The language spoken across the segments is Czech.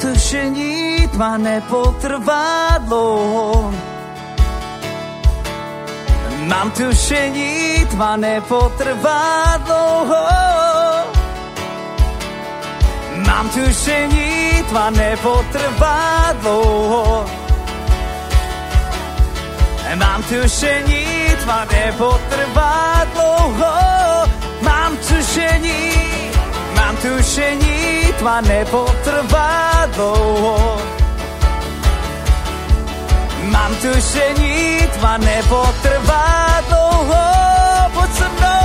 Mám tušení, tma nepotrvá dlouho. Mám tušení, tma nepotrvá dlouho. Mám tušení, tma nepotrvá dlouho. Mám tušení, tma nepotrvá dlouho. Mám tušení, mám tušení, tma nepotrvá dlouho. Mám tušení, tma nepotrvá dlouho. Pojď se mnou.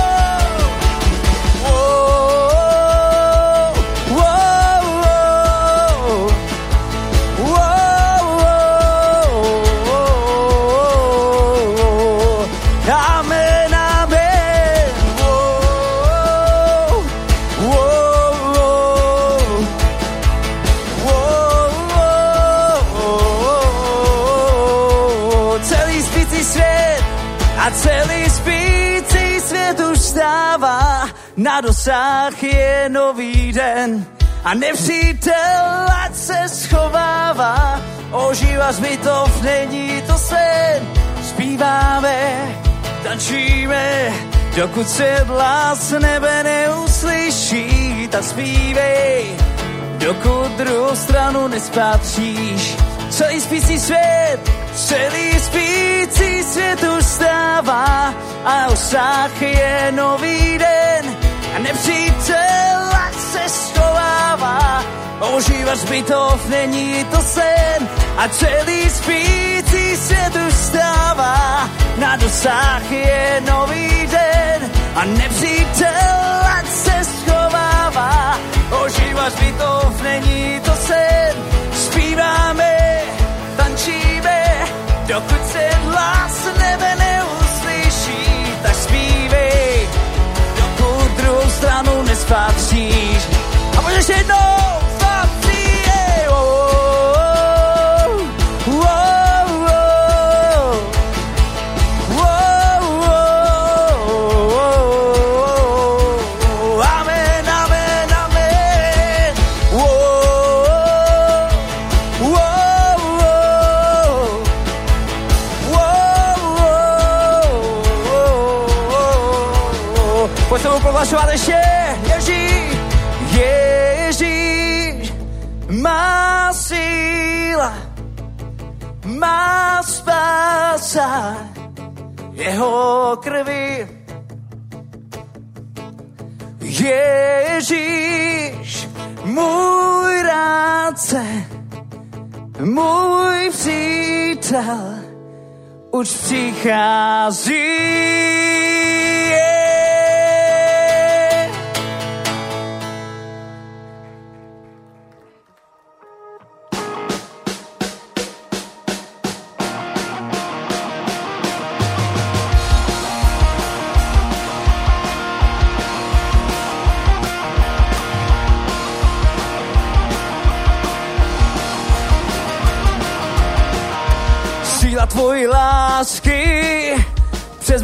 Na dosah je nový den a nepřítel ať se schovává. Ožívá zbytov, není to sen. Zpíváme, tančíme, dokud se hlas nebe neuslyší, tak zpívej, dokud druhou stranu nespatříš. Celý spící svět, celý spící svět už stává a osách je nový den a nepřítel ať se schovává. Ožívat zbytov není to sen a celý spící svět už stává. Na dosah je nový den a nepřítel ať se schovává. Ožívat zbytov není to sen, zpíváme, tančíme, dokud se hlas nebe druhou stranu nespatříš. A ještě jednou, našovat ještě Ježíš, Ježíš, má síla, má spása, jeho krvi. Ježíš, můj rádce, můj přítel, už přichází.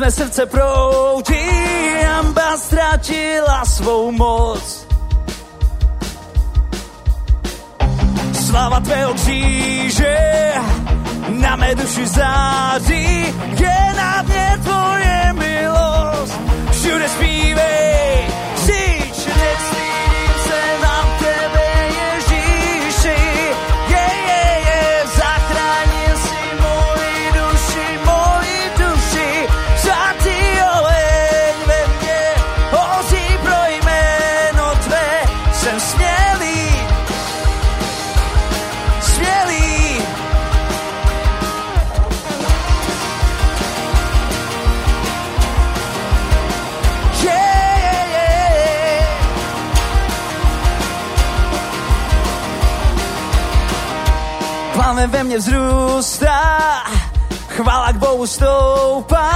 mé srdce proudí, jamba ztratila svou moc. Slava tvého kříže na mé duši září, je na mě tvoje milost. Všude zpívej, mě vzrůstá, chvála k Bohu stoupá,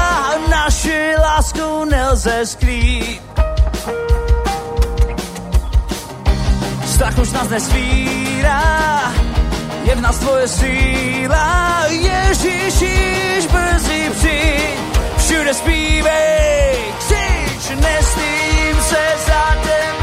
naši lásku nelze skrýt. Strach už nás nesvírá, je v nás tvoje síla, Ježíš již brzy přijď. Všude zpívej, křič, nestým se za tebe.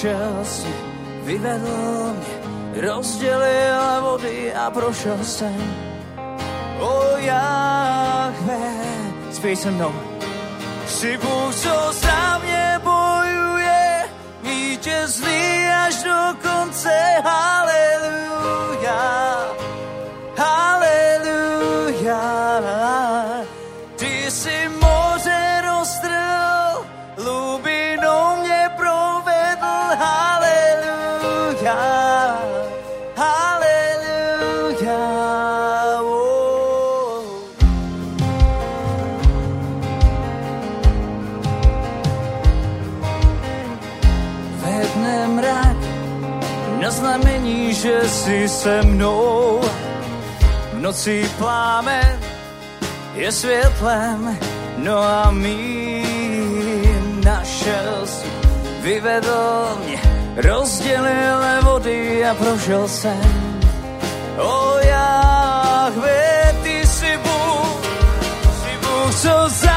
našel si, vyvedl mě, rozdělil vody a prošel jsem. O Jahve, spíš se mnou. Jsi Bůh, co za mě bojuje, vítězný až do konce, haleluja. Se mnou. V noci plámen je světlem, no a mý našel si, vyvedl mě, rozdělil vody a prošel jsem. O Jahve, ty jsi Bůh, jsi Bůh, co za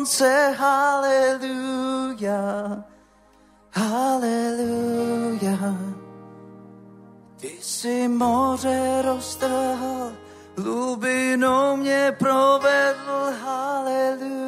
konce. Haleluja, haleluja. Ty jsi moře roztrhl, hlubinou mě provedl. Haleluja,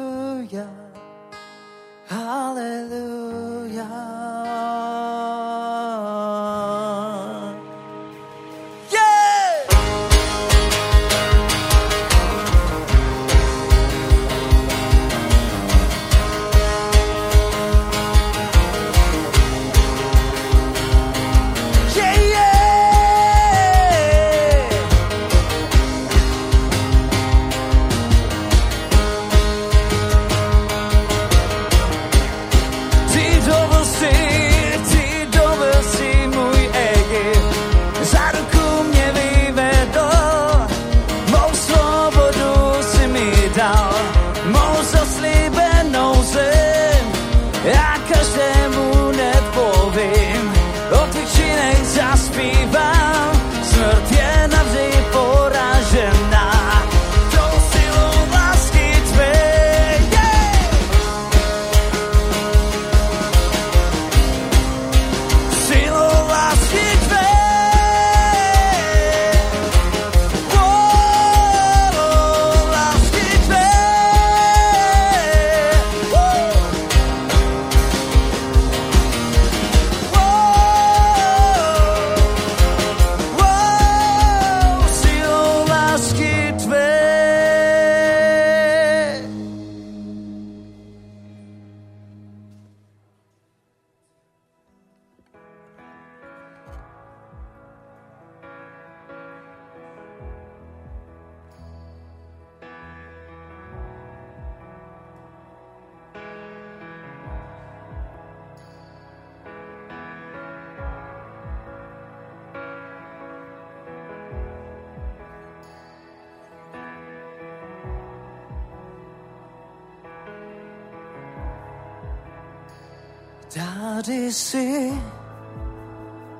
Jsi,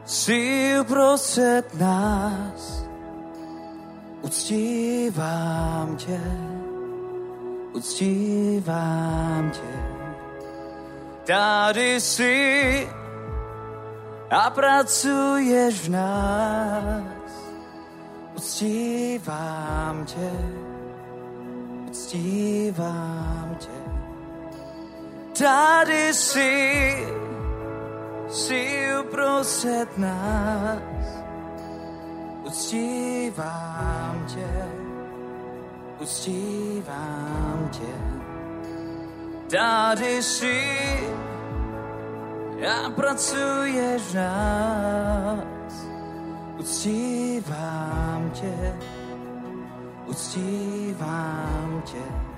jsi uprostřed nás, uctívám tě, uctívám tě. Tady jsi a pracuješ v nás, uctívám tě, uctívám tě. Tady jsi, jsi uprostřed nás, uctívám tě, uctívám tě. Tady jsi a pracuješ v nás, uctívám tě, uctívám tě.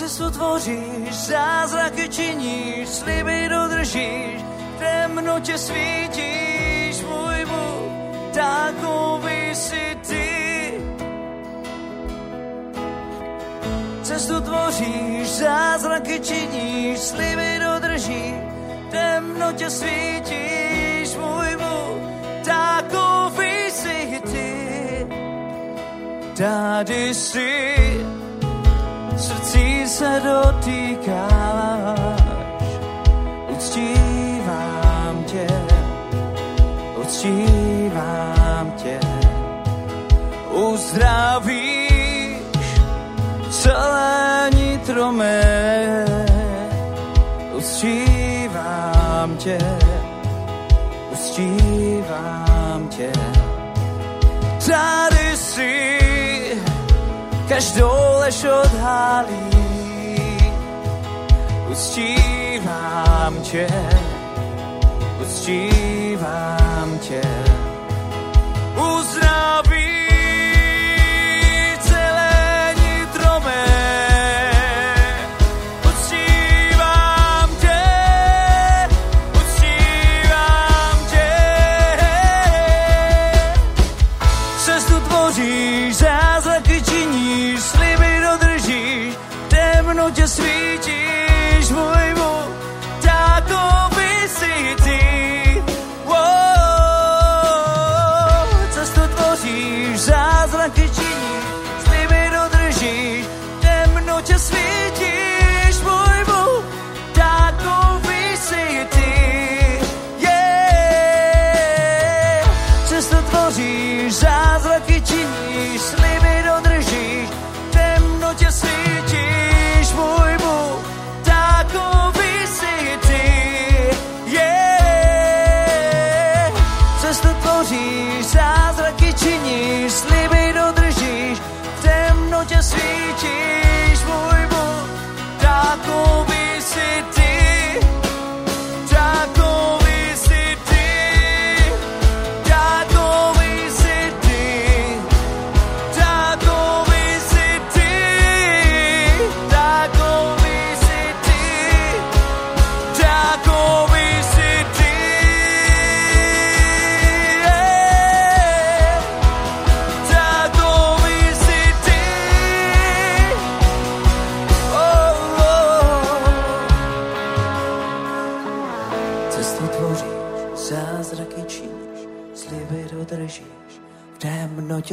Cestu tvoříš, zázraky činíš, sliby dodržíš, temnotě svítíš, můj Bůh, takový si ty. Cestu tvoříš, zázraky činíš, sliby dodržíš, temnotě svítíš, můj Bůh, takový si ty. Tady jsi, se dotýkáš, uctívám tě, uctívám tě, uzdravíš celé nitro mé, uctívám tě, uctívám tě. Tady jsi, každou lež odhalí. Uctívám tě, uctívám tě. Uzdraví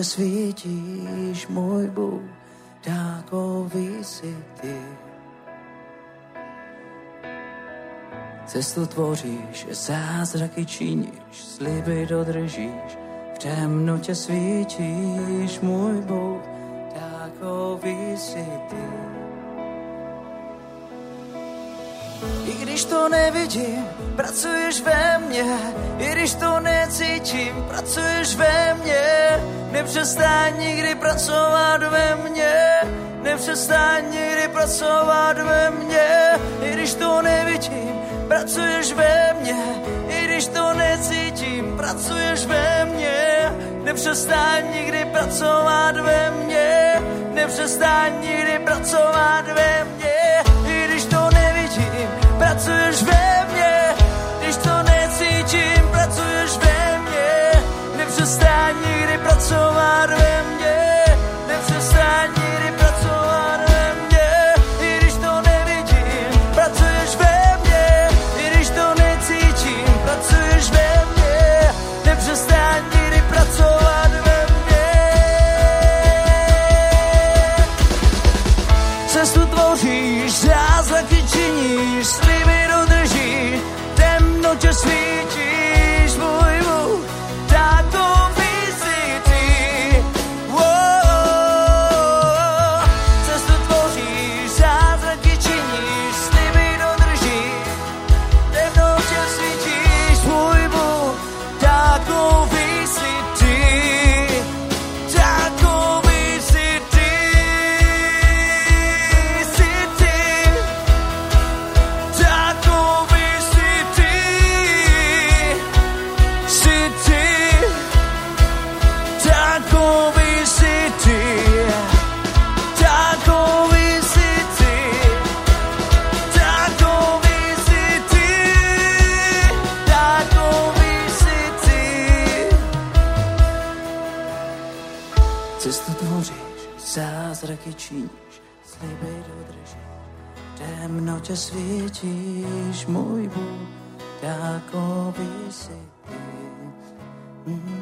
svítíš, můj Bůh, takový si ty. Cestu tvoříš, zázraky činíš, sliby dodržíš, v temnotě svítíš, můj Bůh, takový si ty. I když to nevidím, pracuješ ve mně. I když to necítím, pracuješ ve mně. Nepřestaň nikdy pracovat ve mně. Nepřestaň nikdy pracovat ve mně. I když to nevidím, pracuješ ve mně. I když to necítím, pracuješ ve mně. Nepřestaň nikdy pracovat ve mně. Nepřestaň nikdy pracovat ve mně. Pracuješ ve mně. Když to necítím, pracuješ ve mně. Nepřestaň nikdy pracovat ve mně. Zázraky činíš, sliby dodržíš. Temnotě svítíš, můj Bůh, takový jsi ty. Mm,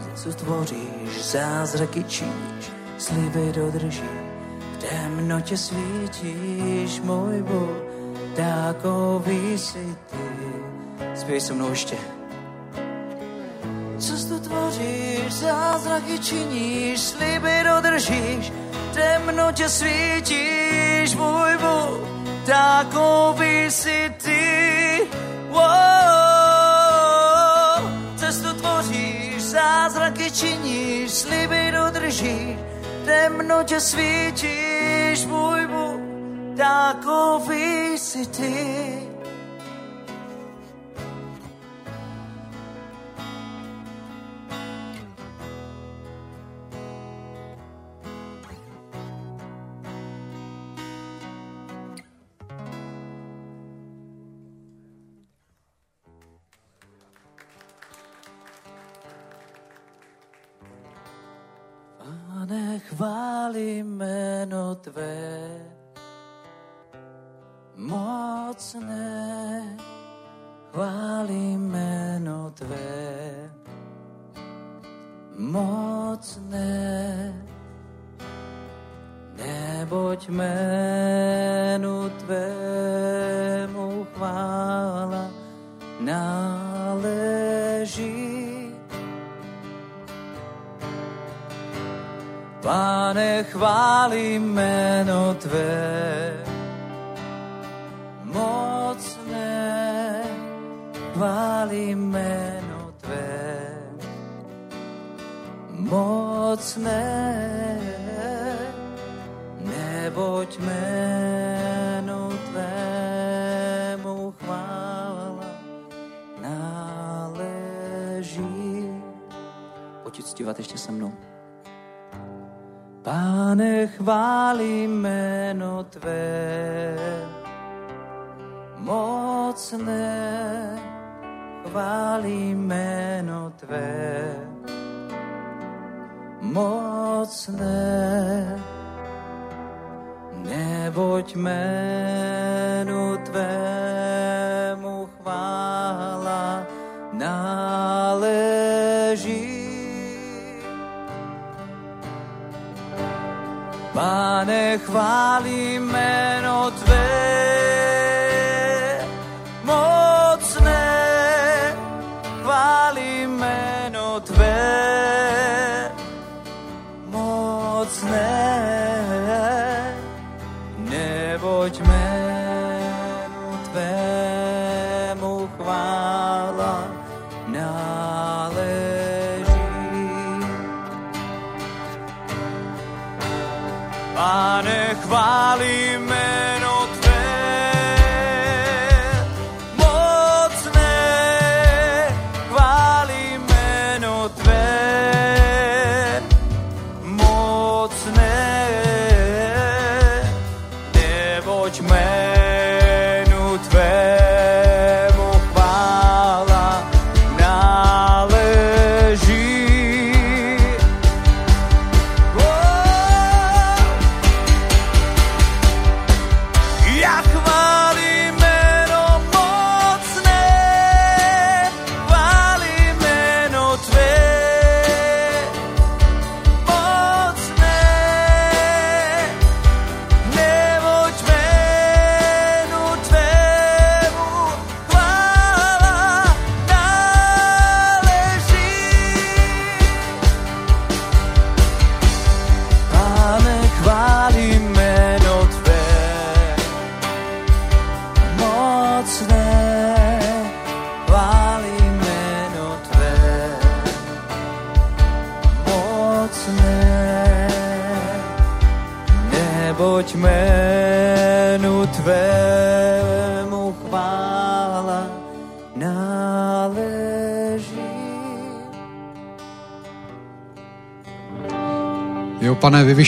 Zesu tvoříš, zázraky činíš, sliby dodržíš. V temnotě svítíš, můj Bůh, takový jsi ty. Zpěj se mnou ještě. Cestu tvoříš, zázraky činíš, sliby dodržíš, temnotě svítíš, můj Bůh, takový jsi ty. Wow. Cestu tvoříš, zázraky činíš, sliby dodržíš, temnotě svítíš, můj Bůh, takový jsi ty.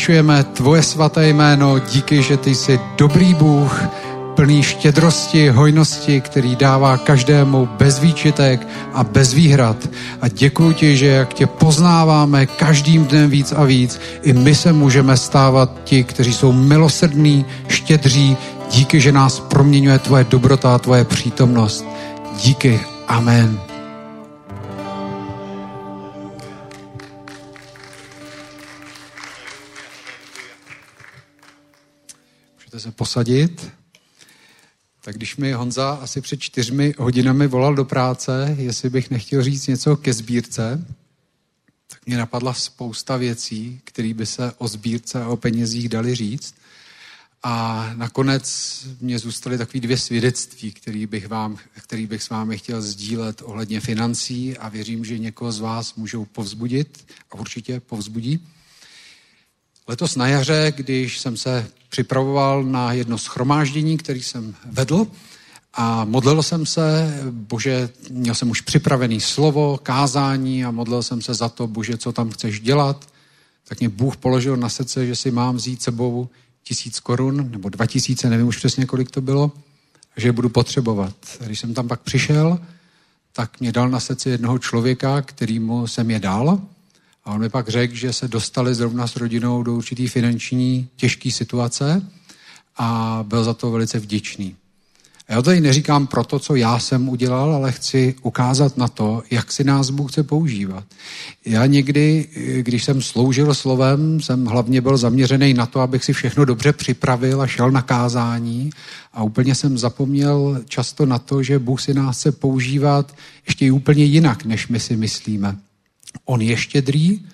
Vyvyšujeme tvoje svaté jméno, díky, že ty jsi dobrý Bůh, plný štědrosti, hojnosti, který dává každému bez výčitek a bez výhrad. A děkuji ti, že jak tě poznáváme každým dnem víc a víc, i my se můžeme stávat ti, kteří jsou milosrdní, štědří. Díky, že nás proměňuje tvoje dobrota a tvoje přítomnost. Díky. Amen. Posadit. Tak když mi Honza asi před čtyřmi hodinami volal do práce, jestli bych nechtěl říct něco ke sbírce, tak mě napadla spousta věcí, které by se o sbírce a o penězích dali říct. A nakonec mě zůstaly takové dvě svědectví, který bych, vám, který bych s vámi chtěl sdílet ohledně financí a věřím, že někoho z vás můžou povzbudit a určitě povzbudí. Letos na jaře, když jsem se připravoval na jedno schromáždění, který jsem vedl a modlil jsem se, bože, měl jsem už připravený slovo, kázání a modlil jsem se za to, bože, co tam chceš dělat, tak mě Bůh položil na srdce, že si mám vzít sebou tisíc korun, nebo dva tisíce, nevím už přesně, kolik to bylo, že je budu potřebovat. A když jsem tam pak přišel, tak mě dal na srdce jednoho člověka, kterýmu jsem je dal a on mi pak řekl, že se dostali zrovna s rodinou do určitý finanční těžké situace a byl za to velice vděčný. A já tady neříkám pro to, co já jsem udělal, ale chci ukázat na to, jak si nás Bůh chce používat. Já někdy, když jsem sloužil slovem, jsem hlavně byl zaměřený na to, abych si všechno dobře připravil a šel na kázání a úplně jsem zapomněl často na to, že Bůh si nás chce používat ještě úplně jinak, než my si myslíme. On je štědrý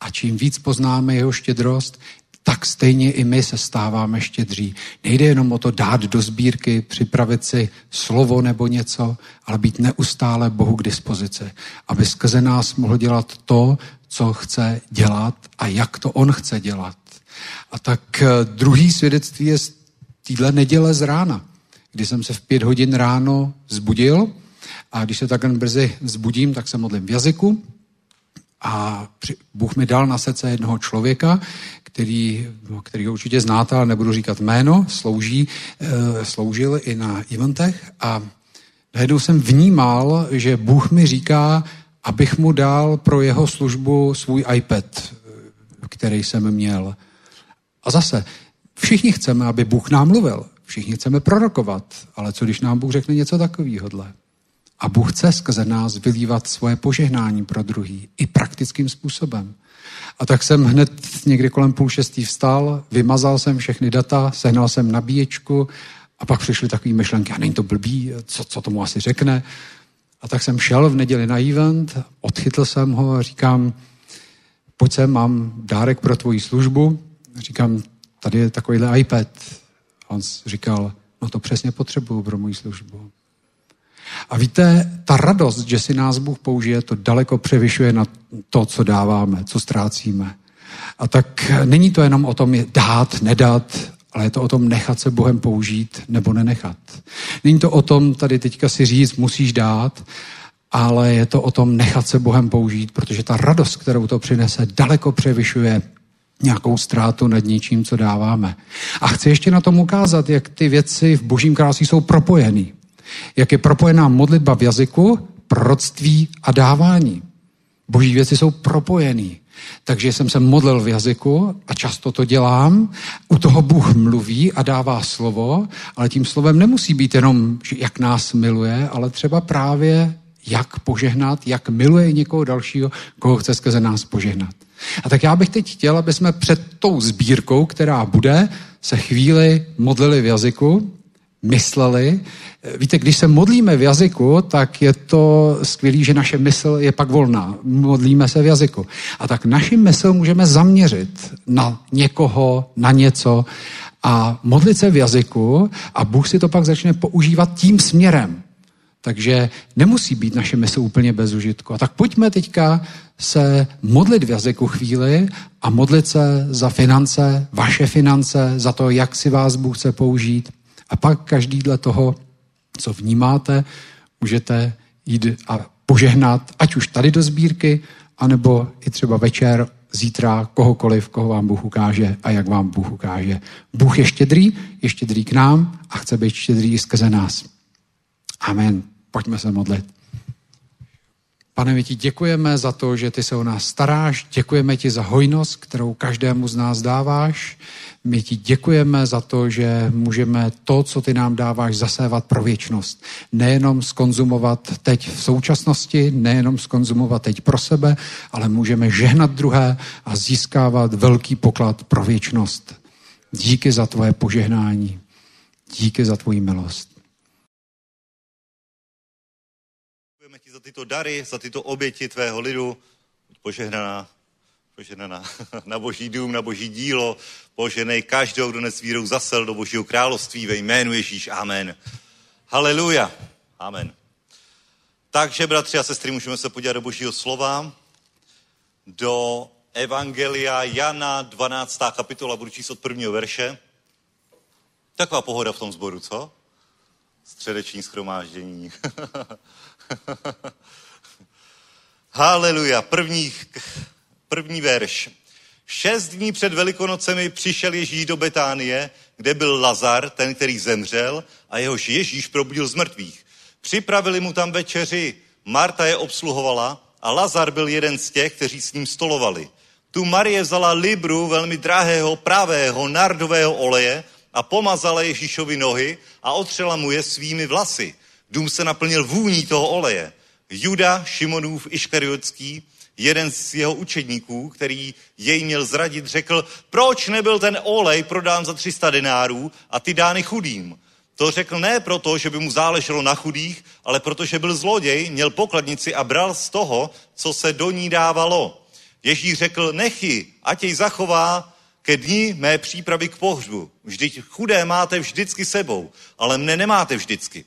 a čím víc poznáme jeho štědrost, tak stejně i my se stáváme štědří. Nejde jenom o to dát do sbírky, připravit si slovo nebo něco, ale být neustále Bohu k dispozici, aby skrze nás mohl dělat to, co chce dělat a jak to on chce dělat. A tak eh, druhý svědectví je z téhle neděle z rána, kdy jsem se v pět hodin ráno zbudil a když se takhle brzy zbudím, tak se modlím v jazyku, a Bůh mi dal na srdce jednoho člověka, který, který ho určitě znáte, ale nebudu říkat jméno, slouží, e, sloužil i na eventech a najednou jsem vnímal, že Bůh mi říká, abych mu dal pro jeho službu svůj iPad, který jsem měl. A zase, všichni chceme, aby Bůh nám mluvil. Všichni chceme prorokovat, ale co když nám Bůh řekne něco takového? A Bůh chce skrze nás vylívat svoje požehnání pro druhý i praktickým způsobem. A tak jsem hned někdy kolem půl šestý vstal, vymazal jsem všechny data, sehnal jsem nabíječku a pak přišly takové myšlenky, a není to blbý, co, co tomu asi řekne. A tak jsem šel v neděli na event, odchytl jsem ho a říkám, pojď sem, mám dárek pro tvoji službu. Říkám, tady je takovýhle iPad. A on říkal, no to přesně potřebuju pro moji službu. A víte, ta radost, že si nás Bůh použije, to daleko převyšuje na to, co dáváme, co ztrácíme. A tak není to jenom o tom dát, nedat, ale je to o tom nechat se Bohem použít nebo nenechat. Není to o tom tady teďka si říct, musíš dát, ale je to o tom nechat se Bohem použít, protože ta radost, kterou to přinese, daleko převyšuje nějakou ztrátu nad něčím, co dáváme. A chci ještě na tom ukázat, jak ty věci v božím království jsou propojený jak je propojená modlitba v jazyku, proroctví a dávání. Boží věci jsou propojený. Takže jsem se modlil v jazyku a často to dělám. U toho Bůh mluví a dává slovo, ale tím slovem nemusí být jenom, jak nás miluje, ale třeba právě jak požehnat, jak miluje někoho dalšího, koho chce skrze nás požehnat. A tak já bych teď chtěl, aby jsme před tou sbírkou, která bude, se chvíli modlili v jazyku, mysleli, Víte, když se modlíme v jazyku, tak je to skvělé, že naše mysl je pak volná. Modlíme se v jazyku. A tak naši mysl můžeme zaměřit na někoho, na něco a modlit se v jazyku a Bůh si to pak začne používat tím směrem. Takže nemusí být naše mysl úplně bez užitku. A tak pojďme teďka se modlit v jazyku chvíli a modlit se za finance, vaše finance, za to, jak si vás Bůh chce použít. A pak každý dle toho co vnímáte, můžete jít a požehnat, ať už tady do sbírky, anebo i třeba večer zítra kohokoliv, koho vám Bůh ukáže a jak vám Bůh ukáže. Bůh je štědrý, je štědrý k nám a chce být štědrý i skrze nás. Amen. Pojďme se modlit. Pane, my ti děkujeme za to, že ty se o nás staráš, děkujeme ti za hojnost, kterou každému z nás dáváš. My ti děkujeme za to, že můžeme to, co ty nám dáváš, zasévat pro věčnost. Nejenom skonzumovat teď v současnosti, nejenom skonzumovat teď pro sebe, ale můžeme žehnat druhé a získávat velký poklad pro věčnost. Díky za tvoje požehnání. Díky za tvoji milost. Tyto dary, za tyto oběti tvého lidu. Požehnaná poženaná na boží dům, na boží dílo, poženej každou, kdo dnes vírou zasel do božího království ve jménu Ježíš. Amen. Haleluja. Amen. Takže, bratři a sestry, můžeme se podívat do božího slova, do Evangelia Jana, 12. kapitola, budu číst od prvního verše. Taková pohoda v tom sboru, co? Středeční schromáždění. Haleluja. První První verš. Šest dní před Velikonocemi přišel Ježíš do Betánie, kde byl Lazar, ten, který zemřel, a jehož Ježíš probudil z mrtvých. Připravili mu tam večeři, Marta je obsluhovala a Lazar byl jeden z těch, kteří s ním stolovali. Tu Marie vzala libru velmi drahého, pravého, nardového oleje a pomazala Ježíšovi nohy a otřela mu je svými vlasy. Dům se naplnil vůní toho oleje. Juda, Šimonův, Iškariotský, jeden z jeho učedníků, který jej měl zradit, řekl, proč nebyl ten olej prodán za 300 denárů a ty dány chudým? To řekl ne proto, že by mu záleželo na chudých, ale protože byl zloděj, měl pokladnici a bral z toho, co se do ní dávalo. Ježíš řekl, nechy, ať jej zachová ke dní mé přípravy k pohřbu. Vždyť chudé máte vždycky sebou, ale mne nemáte vždycky.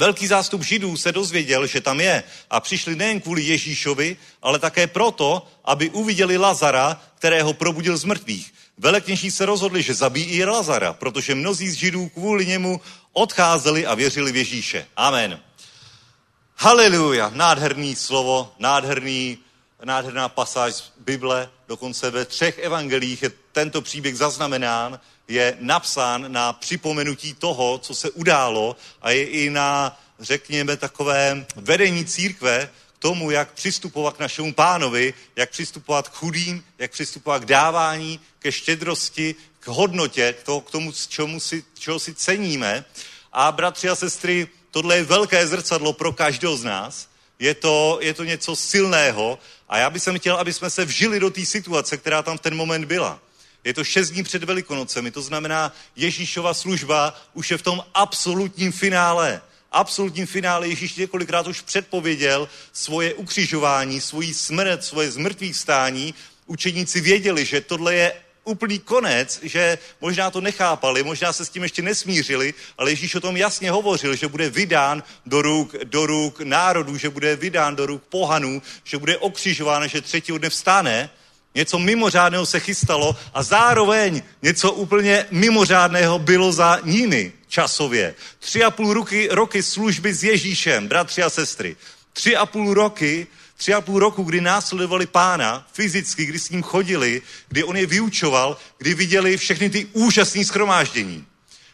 Velký zástup židů se dozvěděl, že tam je a přišli nejen kvůli Ježíšovi, ale také proto, aby uviděli Lazara, kterého probudil z mrtvých. Velekněží se rozhodli, že zabijí i Lazara, protože mnozí z židů kvůli němu odcházeli a věřili v Ježíše. Amen. Haleluja, nádherný slovo, nádherný, nádherná pasáž z Bible, dokonce ve třech evangelích je tento příběh zaznamenán je napsán na připomenutí toho, co se událo a je i na, řekněme, takové vedení církve k tomu, jak přistupovat k našemu pánovi, jak přistupovat k chudým, jak přistupovat k dávání, ke štědrosti, k hodnotě, k, to, k tomu, čemu si, čeho si ceníme. A bratři a sestry, tohle je velké zrcadlo pro každého z nás. Je to, je to něco silného a já bych chtěl, aby jsme se vžili do té situace, která tam v ten moment byla. Je to šest dní před Velikonocemi, to znamená, Ježíšova služba už je v tom absolutním finále. Absolutním finále Ježíš několikrát už předpověděl svoje ukřižování, svoji smrt, svoje zmrtvých stání. Učeníci věděli, že tohle je úplný konec, že možná to nechápali, možná se s tím ještě nesmířili, ale Ježíš o tom jasně hovořil, že bude vydán do ruk, do ruk národů, že bude vydán do ruk pohanů, že bude okřižován, že třetího dne vstane Něco mimořádného se chystalo a zároveň něco úplně mimořádného bylo za nimi časově. Tři a půl roky, roky služby s Ježíšem, bratři a sestry. Tři a půl roky, tři a půl roku, kdy následovali pána fyzicky, kdy s ním chodili, kdy on je vyučoval, kdy viděli všechny ty úžasné schromáždění.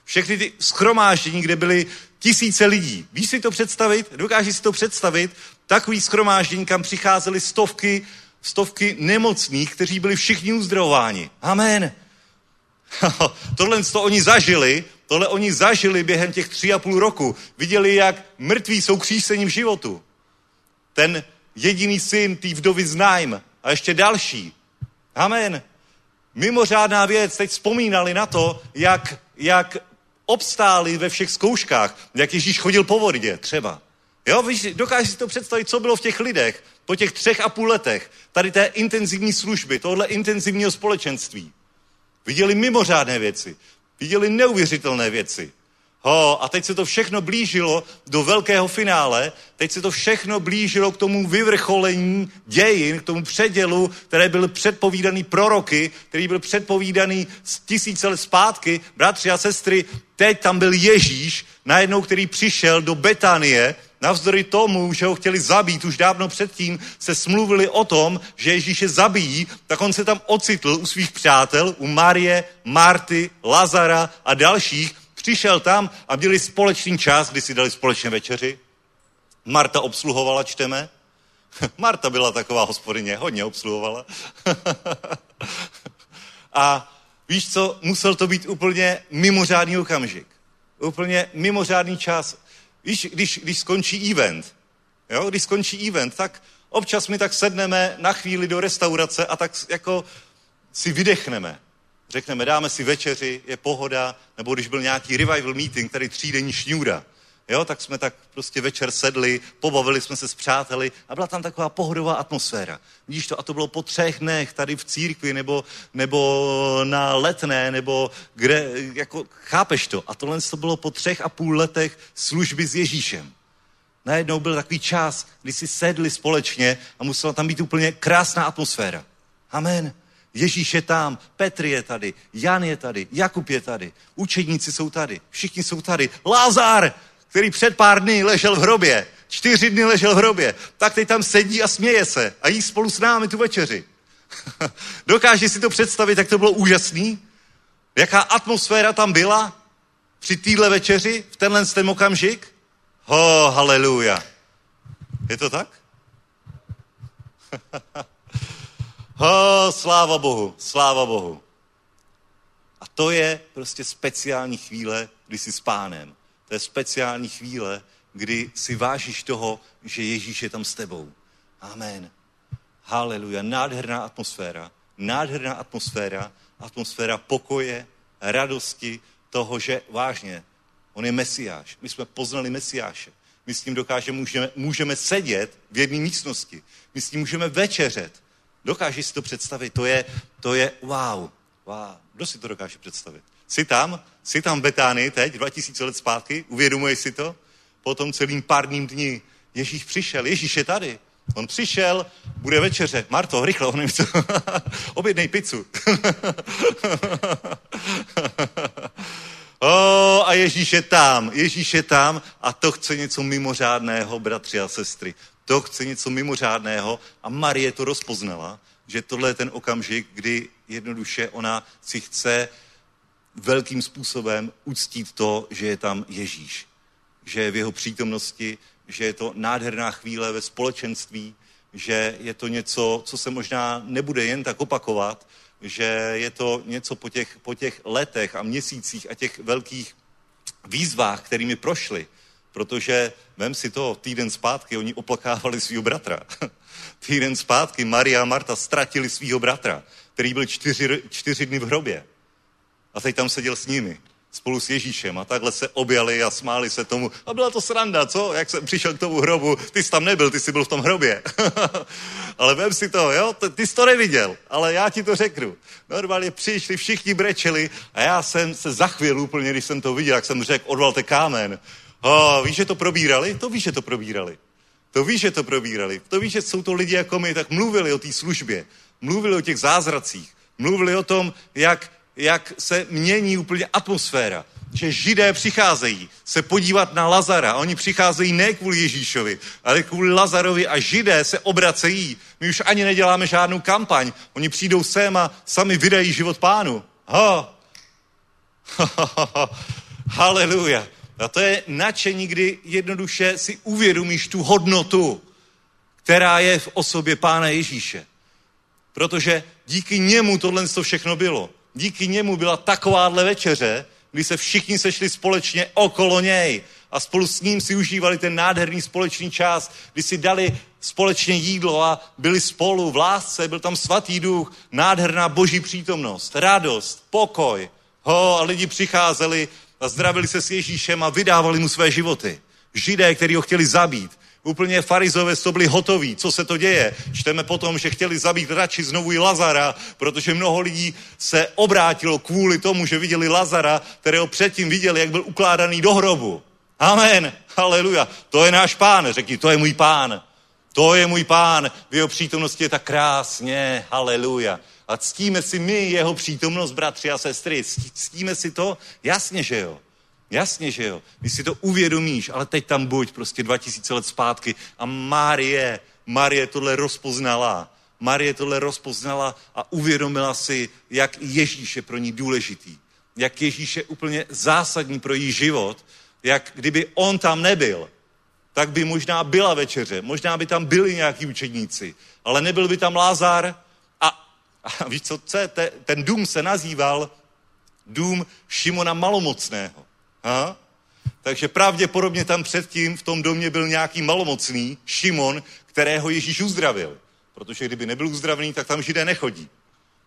Všechny ty schromáždění, kde byly tisíce lidí. Víš si to představit? Dokážeš si to představit? Takový schromáždění, kam přicházely stovky stovky nemocných, kteří byli všichni uzdravováni. Amen. tohle to oni zažili, tohle oni zažili během těch tři a půl roku. Viděli, jak mrtví jsou křísení v životu. Ten jediný syn té vdovy Znajm a ještě další. Amen. Mimořádná věc, teď vzpomínali na to, jak, jak obstáli ve všech zkouškách, jak Ježíš chodil po vodě třeba. Jo, víš, dokážeš si to představit, co bylo v těch lidech po těch třech a půl letech tady té intenzivní služby, tohle intenzivního společenství. Viděli mimořádné věci, viděli neuvěřitelné věci. Ho, a teď se to všechno blížilo do velkého finále, teď se to všechno blížilo k tomu vyvrcholení dějin, k tomu předělu, který byl předpovídaný proroky, který byl předpovídaný z tisíce let zpátky. Bratři a sestry, teď tam byl Ježíš, najednou, který přišel do Betanie, Navzdory tomu, že ho chtěli zabít, už dávno předtím se smluvili o tom, že Ježíše zabijí, tak on se tam ocitl u svých přátel, u Marie, Marty, Lazara a dalších. Přišel tam a měli společný čas, kdy si dali společně večeři. Marta obsluhovala, čteme. Marta byla taková hospodyně, hodně obsluhovala. a víš co, musel to být úplně mimořádný okamžik. Úplně mimořádný čas. Víš, když, když skončí event, jo, když skončí event, tak občas my tak sedneme na chvíli do restaurace a tak jako si vydechneme. Řekneme, dáme si večeři, je pohoda, nebo když byl nějaký revival meeting, tady třídenní šňůra, jo, tak jsme tak prostě večer sedli, pobavili jsme se s přáteli a byla tam taková pohodová atmosféra. Vidíš to? A to bylo po třech dnech tady v církvi, nebo, nebo na letné, nebo kde, jako, chápeš to? A tohle to bylo po třech a půl letech služby s Ježíšem. Najednou byl takový čas, kdy si sedli společně a musela tam být úplně krásná atmosféra. Amen. Ježíš je tam, Petr je tady, Jan je tady, Jakub je tady, učedníci jsou tady, všichni jsou tady. Lázar, který před pár dny ležel v hrobě, čtyři dny ležel v hrobě, tak teď tam sedí a směje se a jí spolu s námi tu večeři. Dokáže si to představit, jak to bylo úžasný? Jaká atmosféra tam byla při téhle večeři, v tenhle ten okamžik? Ho, haleluja. Je to tak? ho, sláva Bohu, sláva Bohu. A to je prostě speciální chvíle, kdy jsi s pánem. To je speciální chvíle, kdy si vážíš toho, že Ježíš je tam s tebou. Amen. Haleluja. Nádherná atmosféra. Nádherná atmosféra. Atmosféra pokoje, radosti, toho, že vážně, on je mesiáš. My jsme poznali mesiáše. My s tím dokážeme, můžeme, můžeme sedět v jedné místnosti. My s tím můžeme večeřet. Dokážeš si to představit? To je, to je wow. wow. Kdo si to dokáže představit? Jsi tam? Jsi tam v Betánii teď, 2000 let zpátky? Uvědomuješ si to? Potom celým pár dním dní Ježíš přišel. Ježíš je tady. On přišel, bude večeře. Marto, rychle, on co. Objednej pizzu. o, a Ježíš je tam. Ježíš je tam a to chce něco mimořádného, bratři a sestry. To chce něco mimořádného a Marie to rozpoznala, že tohle je ten okamžik, kdy jednoduše ona si chce velkým způsobem uctít to, že je tam Ježíš. Že je v jeho přítomnosti, že je to nádherná chvíle ve společenství, že je to něco, co se možná nebude jen tak opakovat, že je to něco po těch, po těch letech a měsících a těch velkých výzvách, kterými prošli. Protože, vem si to, týden zpátky oni oplakávali svého bratra. týden zpátky Maria a Marta ztratili svého bratra, který byl čtyři, čtyři dny v hrobě. A teď tam seděl s nimi, spolu s Ježíšem a takhle se objali a smáli se tomu. A byla to sranda, co? Jak jsem přišel k tomu hrobu, ty jsi tam nebyl, ty jsi byl v tom hrobě. ale vem si to, jo, ty jsi to neviděl, ale já ti to řeknu. Normálně přišli, všichni brečeli a já jsem se zachvěl úplně, když jsem to viděl, jak jsem řekl, odvalte kámen. Oh, víš, že to probírali? To víš, že to probírali. To víš, že to probírali. To víš, že jsou to lidi jako my, tak mluvili o té službě, mluvili o těch zázracích, mluvili o tom, jak jak se mění úplně atmosféra. Že židé přicházejí se podívat na Lazara. Oni přicházejí ne kvůli Ježíšovi, ale kvůli Lazarovi a židé se obracejí. My už ani neděláme žádnou kampaň. Oni přijdou sem a sami vydají život pánu. Ha. Haleluja. A to je nadšení, kdy jednoduše si uvědomíš tu hodnotu, která je v osobě Pána Ježíše. Protože díky němu tohle všechno bylo díky němu byla takováhle večeře, kdy se všichni sešli společně okolo něj a spolu s ním si užívali ten nádherný společný čas, kdy si dali společně jídlo a byli spolu v lásce, byl tam svatý duch, nádherná boží přítomnost, radost, pokoj. Ho, a lidi přicházeli a zdravili se s Ježíšem a vydávali mu své životy. Židé, kteří ho chtěli zabít, Úplně farizové to byli hotoví. Co se to děje? Čteme potom, že chtěli zabít radši znovu i Lazara, protože mnoho lidí se obrátilo kvůli tomu, že viděli Lazara, kterého předtím viděli, jak byl ukládaný do hrobu. Amen. Haleluja. To je náš pán. Řekni, to je můj pán. To je můj pán. V jeho přítomnosti je tak krásně. Haleluja. A ctíme si my jeho přítomnost, bratři a sestry. Ctíme si to? Jasně, že jo. Jasně, že jo. Když si to uvědomíš, ale teď tam buď prostě 2000 let zpátky a Marie, Marie tohle rozpoznala. Marie tohle rozpoznala a uvědomila si, jak Ježíš je pro ní důležitý. Jak Ježíš je úplně zásadní pro její život. Jak kdyby on tam nebyl, tak by možná byla večeře, možná by tam byli nějaký učedníci, ale nebyl by tam Lázar a, a víš co, co te, ten dům se nazýval dům Šimona Malomocného. Ha? Takže pravděpodobně tam předtím v tom domě byl nějaký malomocný Šimon, kterého Ježíš uzdravil. Protože kdyby nebyl uzdravený, tak tam židé nechodí.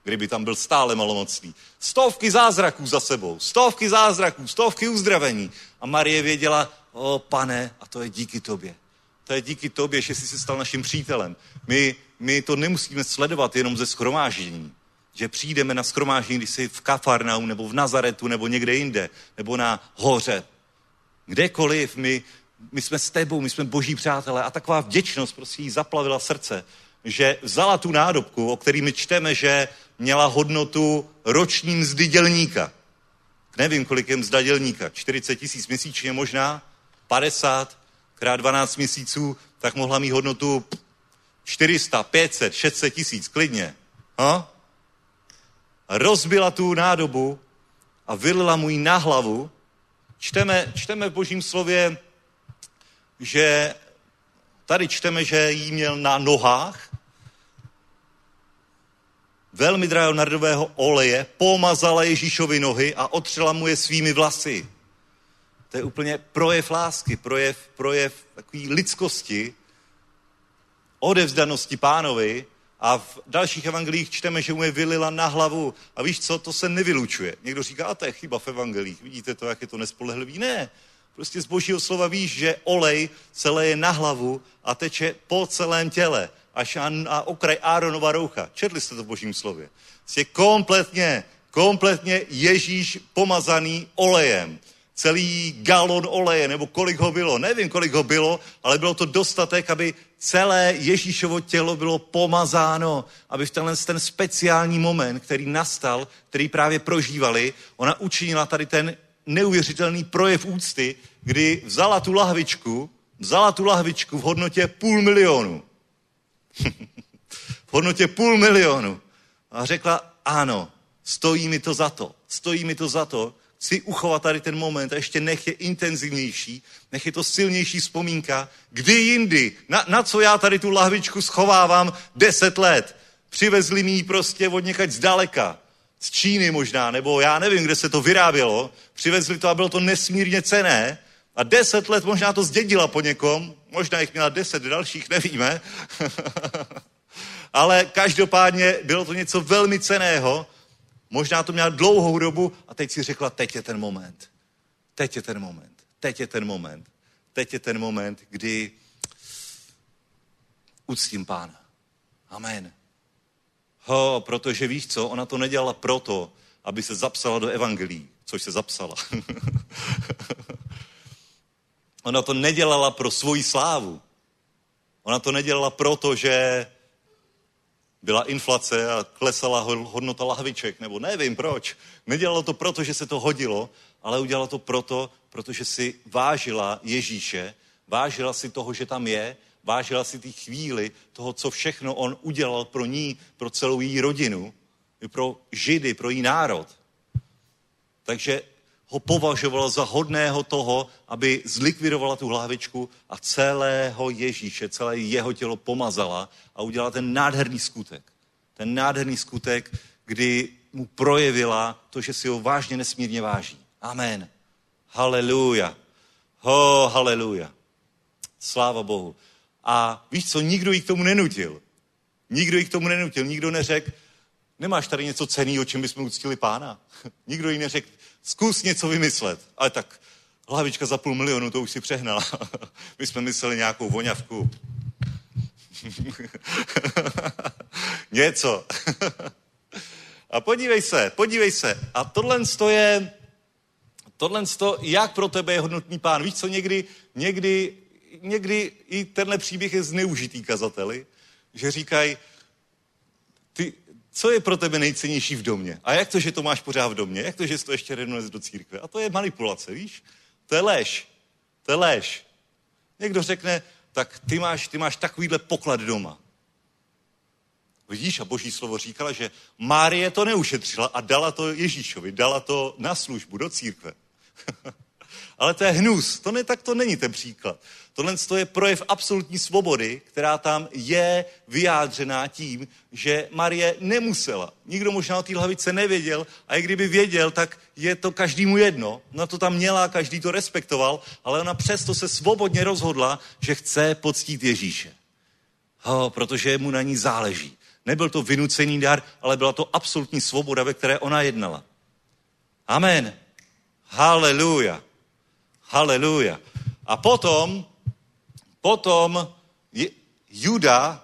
Kdyby tam byl stále malomocný. Stovky zázraků za sebou, stovky zázraků, stovky uzdravení. A Marie věděla, o pane, a to je díky tobě. To je díky tobě, že jsi se stal naším přítelem. My, my to nemusíme sledovat jenom ze schromáždění. Že přijdeme na schromáždění, když jsi v Kafarnau, nebo v Nazaretu, nebo někde jinde, nebo na hoře. Kdekoliv, my, my jsme s tebou, my jsme boží přátelé. A taková vděčnost prostě jí zaplavila srdce, že vzala tu nádobku, o který my čteme, že měla hodnotu roční mzdy dělníka. Nevím, kolik je mzda dělníka. 40 tisíc měsíčně možná, 50 krát 12 měsíců, tak mohla mít hodnotu 400, 500, 600 tisíc, klidně. Ha? Rozbila tu nádobu a vylila mu ji na hlavu. Čteme, čteme v božím slově, že tady čteme, že jí měl na nohách velmi drahého nardového oleje, pomazala Ježíšovi nohy a otřela mu je svými vlasy. To je úplně projev lásky, projev, projev takové lidskosti, odevzdanosti pánovi a v dalších evangelích čteme, že mu je vylila na hlavu. A víš co, to se nevylučuje. Někdo říká, a to je chyba v evangelích. Vidíte to, jak je to nespolehlivý? Ne. Prostě z božího slova víš, že olej se leje na hlavu a teče po celém těle. Až na okraj Áronova roucha. Četli jste to v božím slově. Je kompletně, kompletně Ježíš pomazaný olejem celý galon oleje, nebo kolik ho bylo. Nevím, kolik ho bylo, ale bylo to dostatek, aby celé Ježíšovo tělo bylo pomazáno, aby v tenhle ten speciální moment, který nastal, který právě prožívali, ona učinila tady ten neuvěřitelný projev úcty, kdy vzala tu lahvičku, vzala tu lahvičku v hodnotě půl milionu. v hodnotě půl milionu. A řekla, ano, stojí mi to za to. Stojí mi to za to, chci uchovat tady ten moment a ještě nech je intenzivnější, nech je to silnější vzpomínka. Kdy jindy, na, na co já tady tu lahvičku schovávám deset let? Přivezli mi ji prostě od někať zdaleka. Z Číny možná, nebo já nevím, kde se to vyrábělo. Přivezli to a bylo to nesmírně cené. A deset let možná to zdědila po někom, možná jich měla deset dalších, nevíme. Ale každopádně bylo to něco velmi ceného Možná to měla dlouhou dobu a teď si řekla, teď je ten moment. Teď je ten moment. Teď je ten moment. Teď je ten moment, kdy uctím pána. Amen. Ho, protože víš co, ona to nedělala proto, aby se zapsala do evangelií, což se zapsala. ona to nedělala pro svoji slávu. Ona to nedělala proto, že byla inflace a klesala hodnota lahviček, nebo nevím proč. Nedělalo to proto, že se to hodilo, ale udělala to proto, protože si vážila Ježíše, vážila si toho, že tam je, vážila si ty chvíli, toho, co všechno on udělal pro ní, pro celou její rodinu, pro Židy, pro její národ. Takže ho považovala za hodného toho, aby zlikvidovala tu hlavičku a celého Ježíše, celé jeho tělo pomazala a udělala ten nádherný skutek. Ten nádherný skutek, kdy mu projevila to, že si ho vážně nesmírně váží. Amen. Haleluja. Ho, haleluja. Sláva Bohu. A víš co, nikdo jí k tomu nenutil. Nikdo jí k tomu nenutil. Nikdo neřekl, nemáš tady něco ceného, čím bychom uctili pána. nikdo jí neřekl, Zkus něco vymyslet. Ale tak hlavička za půl milionu, to už si přehnala. My jsme mysleli nějakou voňavku. něco. A podívej se, podívej se. A tohle je, tohle jak pro tebe je hodnotný pán. Víš co, někdy, někdy, někdy i tenhle příběh je zneužitý kazateli, že říkají, ty, co je pro tebe nejcennější v domě? A jak to, že to máš pořád v domě? Jak to, že jsi to ještě nedones do církve? A to je manipulace, víš? To je lež. To je lež. Někdo řekne, tak ty máš, ty máš takovýhle poklad doma. Vidíš, a boží slovo říkala, že Márie to neušetřila a dala to Ježíšovi, dala to na službu do církve. Ale to je hnus, to ne, tak to není ten příklad. Tohle je projev absolutní svobody, která tam je vyjádřená tím, že Marie nemusela. Nikdo možná o té hlavice nevěděl a i kdyby věděl, tak je to každému jedno. No to tam měla, každý to respektoval, ale ona přesto se svobodně rozhodla, že chce poctít Ježíše. Ho, protože mu na ní záleží. Nebyl to vynucený dar, ale byla to absolutní svoboda, ve které ona jednala. Amen. Haleluja. Haleluja. A potom, potom Juda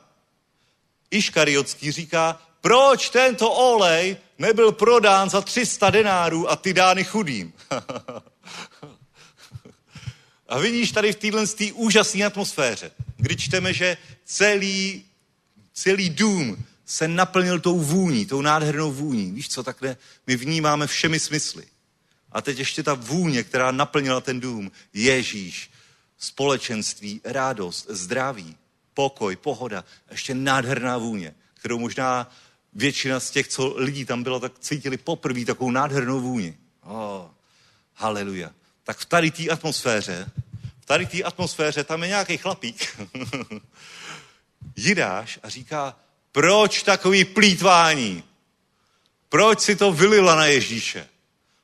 Iškariotský říká, proč tento olej nebyl prodán za 300 denárů a ty dány chudým. a vidíš tady v téhle úžasné atmosféře, kdy čteme, že celý, celý dům se naplnil tou vůní, tou nádhernou vůní. Víš co, takhle my vnímáme všemi smysly. A teď ještě ta vůně, která naplnila ten dům. Ježíš, společenství, rádost, zdraví, pokoj, pohoda. Ještě nádherná vůně, kterou možná většina z těch, co lidí tam bylo, tak cítili poprvé takovou nádhernou vůni. Oh, haleluja. Tak v tady té atmosféře, v tady té atmosféře tam je nějaký chlapík, Jidáš a říká, proč takový plítvání? Proč si to vylila na Ježíše?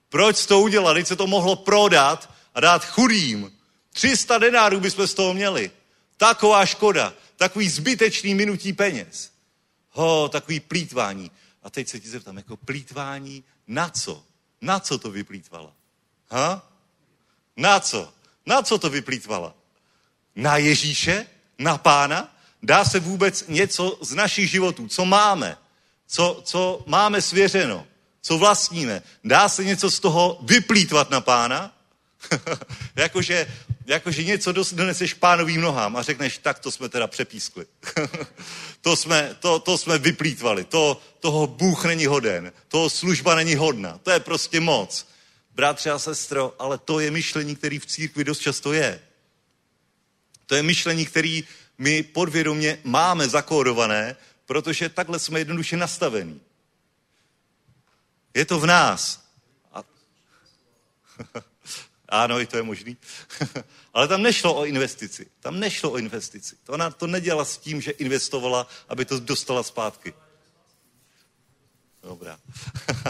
Proč to udělat? Teď se to mohlo prodat a dát chudým. 300 denárů bychom z toho měli. Taková škoda. Takový zbytečný minutí peněz. Ho, takový plítvání. A teď se ti zeptám, jako plítvání na co? Na co to vyplýtvala? Ha? Na co? Na co to vyplýtvala? Na Ježíše? Na pána? Dá se vůbec něco z našich životů, co máme, co, co máme svěřeno, co vlastníme. Dá se něco z toho vyplýtvat na pána? jakože, jakože něco doneseš pánovým nohám a řekneš, tak to jsme teda přepískli. to, jsme, to, to jsme vyplýtvali. To, toho Bůh není hoden. Toho služba není hodna. To je prostě moc. Bratře a sestro, ale to je myšlení, který v církvi dost často je. To je myšlení, který my podvědomě máme zakódované, protože takhle jsme jednoduše nastavení. Je to v nás. A... ano, i to je možný. Ale tam nešlo o investici. Tam nešlo o investici. To ona to nedělala s tím, že investovala, aby to dostala zpátky. Dobrá.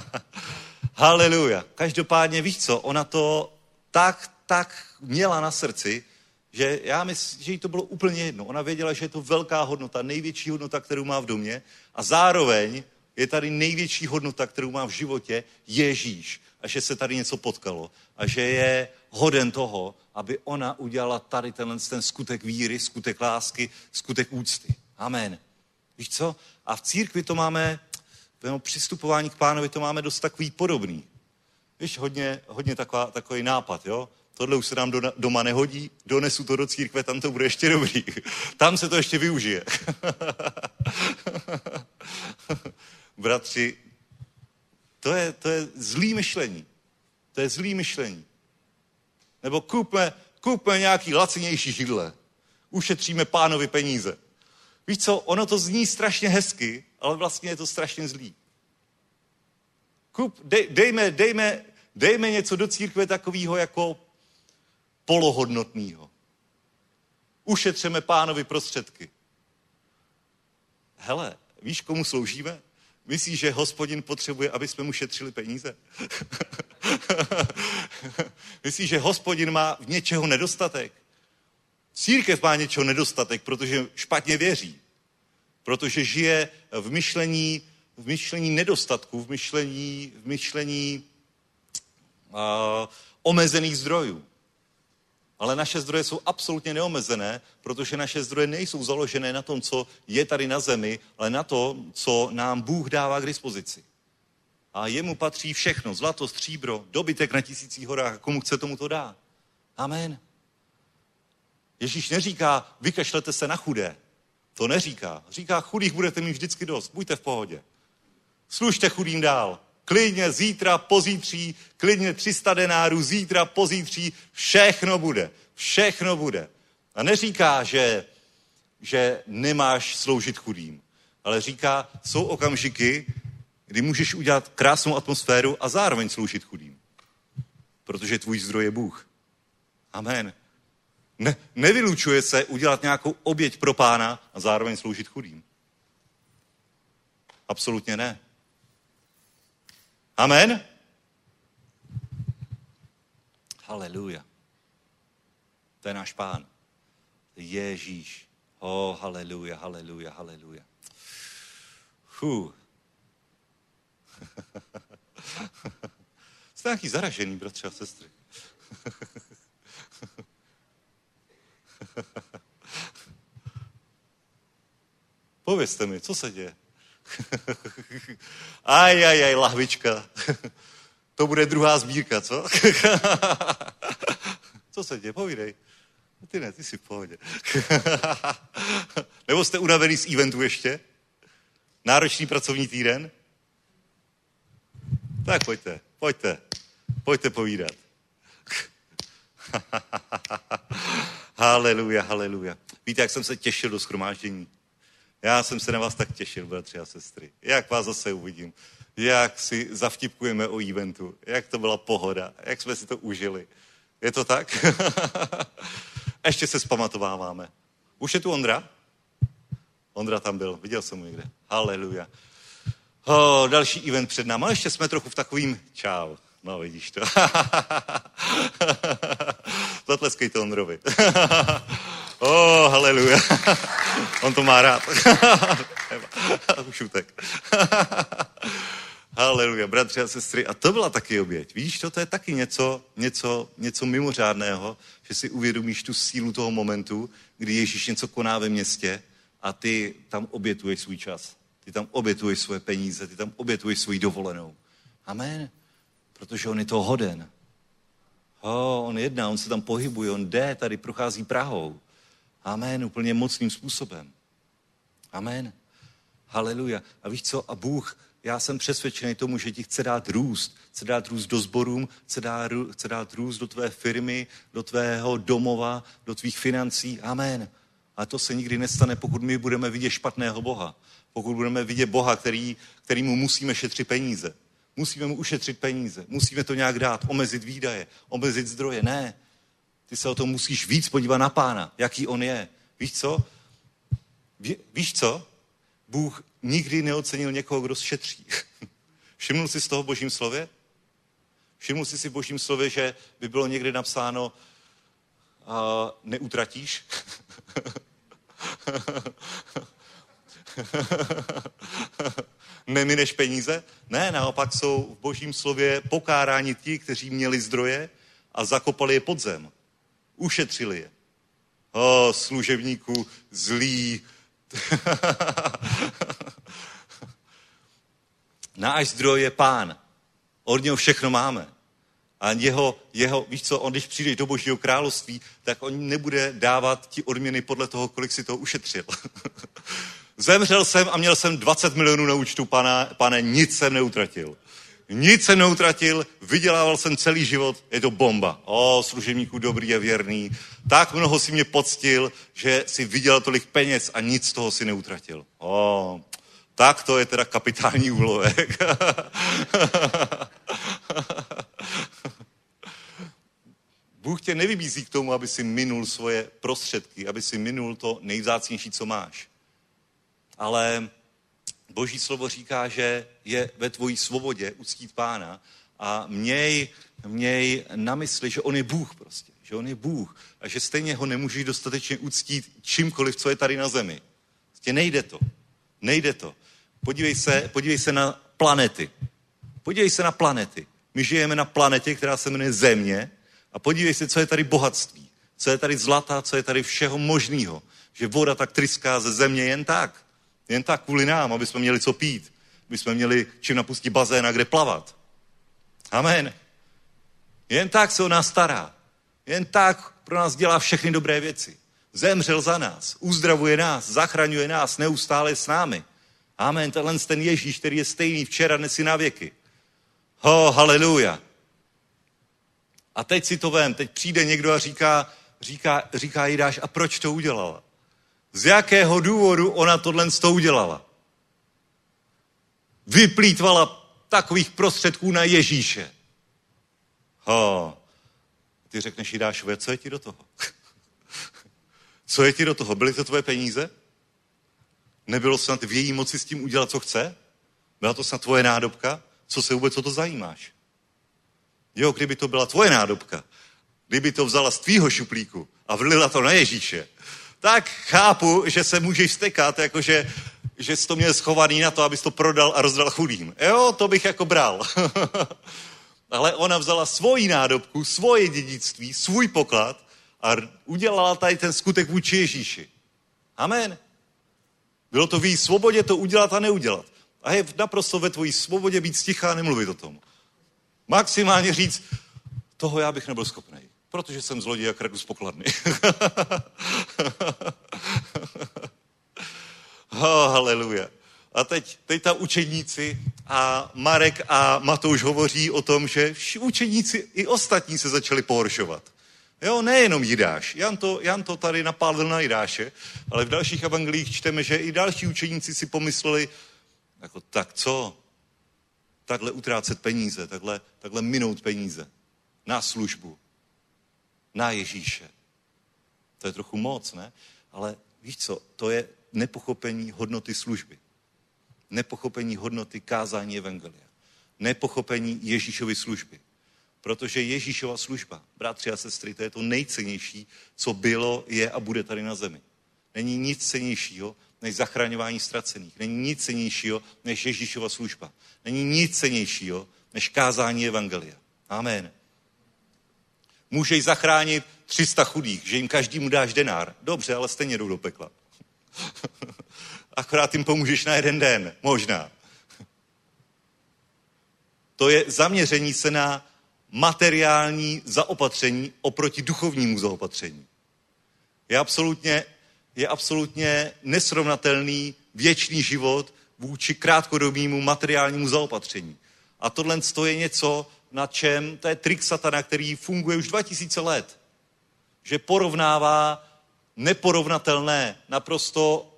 Haleluja. Každopádně víš co, ona to tak, tak měla na srdci, že já myslím, že jí to bylo úplně jedno. Ona věděla, že je to velká hodnota, největší hodnota, kterou má v domě a zároveň je tady největší hodnota, kterou má v životě Ježíš a že se tady něco potkalo a že je hoden toho, aby ona udělala tady tenhle ten skutek víry, skutek lásky, skutek úcty. Amen. Víš co? A v církvi to máme, v přistupování k pánovi to máme dost takový podobný. Víš, hodně, hodně taková, takový nápad, jo? tohle už se nám do, doma nehodí, donesu to do církve, tam to bude ještě dobrý. Tam se to ještě využije. Bratři, to je, to je zlý myšlení. To je zlý myšlení. Nebo kupme, kupme nějaký lacinější židle. Ušetříme pánovi peníze. Víš co, ono to zní strašně hezky, ale vlastně je to strašně zlý. Kup, dej, dejme, dejme, dejme něco do církve takového jako polohodnotného. Ušetřeme pánovi prostředky. Hele, víš, komu sloužíme? Myslíš, že hospodin potřebuje, aby jsme mu šetřili peníze? Myslíš, že hospodin má v něčeho nedostatek? Církev má něčeho nedostatek, protože špatně věří. Protože žije v myšlení, v myšlení nedostatku, v myšlení, v myšlení uh, omezených zdrojů. Ale naše zdroje jsou absolutně neomezené, protože naše zdroje nejsou založené na tom, co je tady na zemi, ale na to, co nám Bůh dává k dispozici. A jemu patří všechno, zlato, stříbro, dobytek na tisících horách, komu chce tomu to dá. Amen. Ježíš neříká, vykašlete se na chudé. To neříká. Říká, chudých budete mít vždycky dost, buďte v pohodě. Služte chudým dál. Klidně zítra, pozítří, klidně 300 denárů, zítra, pozítří, všechno bude. Všechno bude. A neříká, že, že nemáš sloužit chudým, ale říká, jsou okamžiky, kdy můžeš udělat krásnou atmosféru a zároveň sloužit chudým. Protože tvůj zdroj je Bůh. Amen. Ne, nevylučuje se udělat nějakou oběť pro pána a zároveň sloužit chudým. Absolutně ne. Amen? Haleluja. To je náš pán. Ježíš. Oh, haleluja, haleluja, haleluja. Fú. Jste nějaký zaražený, bratře a sestry. Povězte mi, co se děje? aj, aj, aj, lahvička. to bude druhá sbírka, co? co se děje? Povídej. Ty ne, ty jsi v pohodě. Nebo jste unavený z eventu ještě? Náročný pracovní týden? Tak pojďte, pojďte, pojďte povídat. haleluja, haleluja. Víte, jak jsem se těšil do schromáždění? Já jsem se na vás tak těšil, bratři a sestry. Jak vás zase uvidím. Jak si zavtipkujeme o eventu. Jak to byla pohoda. Jak jsme si to užili. Je to tak? Ještě se zpamatováváme. Už je tu Ondra? Ondra tam byl, viděl jsem ho někde. Haleluja. Oh, další event před námi, ale ještě jsme trochu v takovým čau. No, vidíš to. Zatleskejte Ondrovi. oh, haleluja. On to má rád. Už utek. Haleluja, bratři a sestry. A to byla taky oběť. Víš, to, to je taky něco, něco, něco mimořádného, že si uvědomíš tu sílu toho momentu, kdy Ježíš něco koná ve městě a ty tam obětuješ svůj čas. Ty tam obětuješ svoje peníze, ty tam obětuješ svoji dovolenou. Amen. Protože on je to hoden. Oh, on jedná, on se tam pohybuje, on jde, tady prochází Prahou. Amen, úplně mocným způsobem. Amen. Haleluja. A víš co? A Bůh, já jsem přesvědčený tomu, že ti chce dát růst. Chce dát růst do sborům, chce dát, chce dát růst do tvé firmy, do tvého domova, do tvých financí. Amen. A to se nikdy nestane, pokud my budeme vidět špatného Boha. Pokud budeme vidět Boha, který, kterýmu musíme šetřit peníze. Musíme mu ušetřit peníze. Musíme to nějak dát, omezit výdaje, omezit zdroje. Ne. Ty se o tom musíš víc podívat na pána, jaký on je. Víš co? Ví, víš co? Bůh nikdy neocenil někoho, kdo šetří. Všimnul jsi z toho božím slově? Všimnul jsi si v božím slově, že by bylo někde napsáno uh, neutratíš? Nemineš peníze? Ne, naopak jsou v božím slově pokáráni ti, kteří měli zdroje a zakopali je pod zem. Ušetřili je. O, služebníku zlý. Náš zdroj je pán. Od něho všechno máme. A jeho, jeho, víš co, on když přijdeš do božího království, tak on nebude dávat ti odměny podle toho, kolik si to ušetřil. Zemřel jsem a měl jsem 20 milionů na účtu, pane, pane, nic jsem neutratil. Nic jsem neutratil, vydělával jsem celý život, je to bomba. O, služebníku dobrý a věrný. Tak mnoho si mě poctil, že si vydělal tolik peněz a nic z toho si neutratil. O, tak to je teda kapitální úlovek. Bůh tě nevybízí k tomu, aby si minul svoje prostředky, aby si minul to nejvzácnější, co máš. Ale Boží slovo říká, že je ve tvojí svobodě uctít pána a měj, měj na mysli, že on je Bůh prostě, že on je Bůh a že stejně ho nemůžeš dostatečně uctít čímkoliv, co je tady na zemi. Prostě nejde to. Nejde to. Podívej se, podívej se na planety. Podívej se na planety. My žijeme na planetě, která se jmenuje Země a podívej se, co je tady bohatství. Co je tady zlata, co je tady všeho možného. Že voda tak tryská ze země jen tak. Jen tak kvůli nám, aby jsme měli co pít. Aby jsme měli čím napustit bazén a kde plavat. Amen. Jen tak se o nás stará. Jen tak pro nás dělá všechny dobré věci. Zemřel za nás, uzdravuje nás, zachraňuje nás, neustále s námi. Amen. Tenhle ten Ježíš, který je stejný včera, dnes i na věky. Ho, haleluja. A teď si to vem, teď přijde někdo a říká, říká, říká Jidáš, a proč to udělala? Z jakého důvodu ona tohle to udělala? Vyplýtvala takových prostředků na Ježíše. Ho. Ty řekneš Jidášové, co je ti do toho? co je ti do toho? Byly to tvoje peníze? Nebylo snad v její moci s tím udělat, co chce? Byla to snad tvoje nádobka? Co se vůbec o to zajímáš? Jo, kdyby to byla tvoje nádobka, kdyby to vzala z tvýho šuplíku a vlila to na Ježíše, tak chápu, že se můžeš stekat, jakože že jsi to měl schovaný na to, abys to prodal a rozdal chudým. Jo, to bych jako bral. Ale ona vzala svoji nádobku, svoje dědictví, svůj poklad a udělala tady ten skutek vůči Ježíši. Amen. Bylo to v její svobodě to udělat a neudělat. A je naprosto ve tvojí svobodě být stichá a nemluvit o tom. Maximálně říct, toho já bych nebyl schopný, protože jsem zloděj a kradu z pokladny. oh, haleluja. A teď, teď ta učeníci a Marek a Matouš hovoří o tom, že učeníci i ostatní se začali pohoršovat. Jo, nejenom Jidáš. Jan to, Jan to tady napálil na Jidáše, ale v dalších evangelích čteme, že i další učeníci si pomysleli, jako tak co? Takhle utrácet peníze, takhle, takhle minout peníze na službu, na Ježíše. To je trochu moc, ne? Ale víš co, to je nepochopení hodnoty služby. Nepochopení hodnoty kázání Evangelia. Nepochopení Ježíšovy služby. Protože Ježíšova služba, bratři a sestry, to je to nejcennější, co bylo, je a bude tady na zemi. Není nic cenějšího, než zachraňování ztracených. Není nic cenějšího, než Ježíšova služba. Není nic cenějšího, než kázání Evangelia. Amen. Můžeš zachránit 300 chudých, že jim každému dáš denár. Dobře, ale stejně jdou do pekla. Akorát jim pomůžeš na jeden den, možná. To je zaměření se na materiální zaopatření oproti duchovnímu zaopatření. Je absolutně, je absolutně nesrovnatelný věčný život vůči krátkodobému materiálnímu zaopatření. A tohle je něco, na čem, to je trik satana, který funguje už 2000 let. Že porovnává neporovnatelné, naprosto